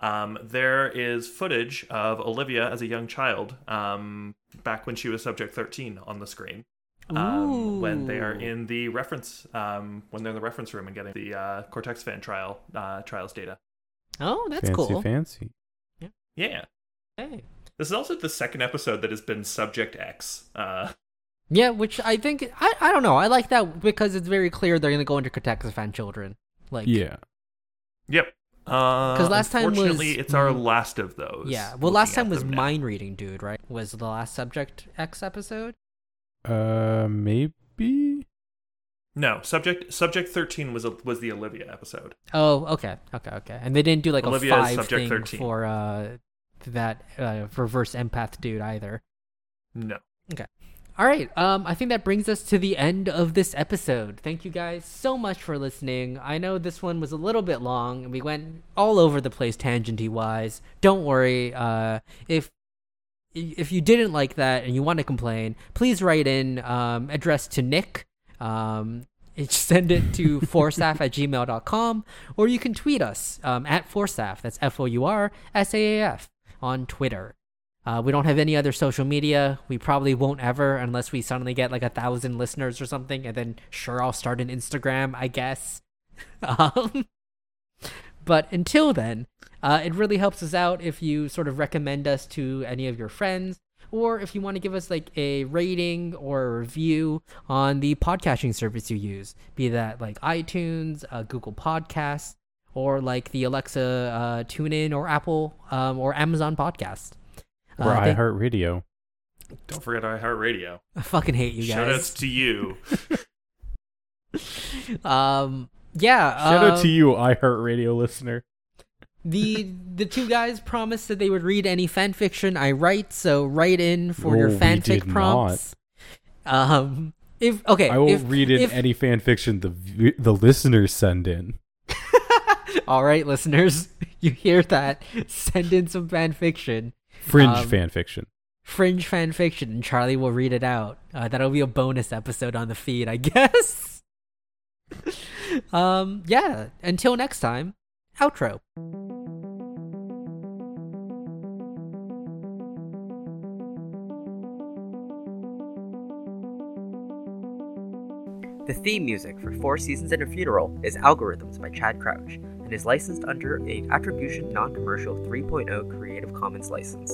Um, there is footage of Olivia as a young child, um, back when she was Subject 13 on the screen. Um, when they are in the reference, um, when they're in the reference room and getting the uh, Cortexiphan trial uh, trials data.
Oh, that's
fancy,
cool.
fancy.
Yeah, Yeah.
Hey.
This is also the second episode that has been Subject X. Uh,
Yeah, which I think I I don't know. I like that because it's very clear they're gonna go into Cortexiphan children. Like
Yeah.
yep. Because
'Cause last time was-
unfortunately, it's our last of those.
Yeah. Well, last time was
them now.
mind reading, dude. Right? Was the last Subject X episode?
Uh, maybe.
No, subject subject thirteen was a, was the Olivia episode.
Oh, okay, okay, okay. And they didn't do like
Olivia
a five thing
13.
for uh that uh reverse empath dude either.
No.
All right. Um, I think that brings us to the end of this episode. Thank you guys so much for listening. I know this one was a little bit long and we went all over the place tangenty wise. Don't worry. Uh, if if you didn't like that and you want to complain, please write in um, address to Nick. Um, send it to forstaff at gmail.com or you can tweet us um, at forstaff. That's F O U R S A A F on Twitter. Uh, we don't have any other social media. We probably won't ever unless we suddenly get like a thousand listeners or something. And then, sure, I'll start an Instagram, I guess. um, but until then, uh, it really helps us out if you sort of recommend us to any of your friends, or if you want to give us like a rating or a review on the podcasting service you use, be that like iTunes, uh, Google Podcasts, or like the Alexa uh, TuneIn or Apple um, or Amazon Podcast.
Or
Uh, thank-
iHeartRadio.
Don't forget iHeartRadio.
I fucking hate you
Shout outs to you.
Um, yeah.
Shout out
um,
to you, iHeartRadio listener.
the the two guys promised that they would read any fan fiction I write, so write in for your
Oh, we
fanfic
did
prompts. Um, if okay,
I will
if,
read in
if-
any fan fiction the the listeners send in.
All right, listeners, you hear that? Send in some fan fiction,
Fringe
Um,
fan fiction.
fringe fan fiction, and Charlie will read it out. Uh, that'll be a bonus episode on the feed, I guess. um, yeah. Until next time, outro.
The theme music for Four Seasons and a Funeral is Algorithms by Chad Crouch and is licensed under a Attribution Non Commercial 3.0 Creative Commons license.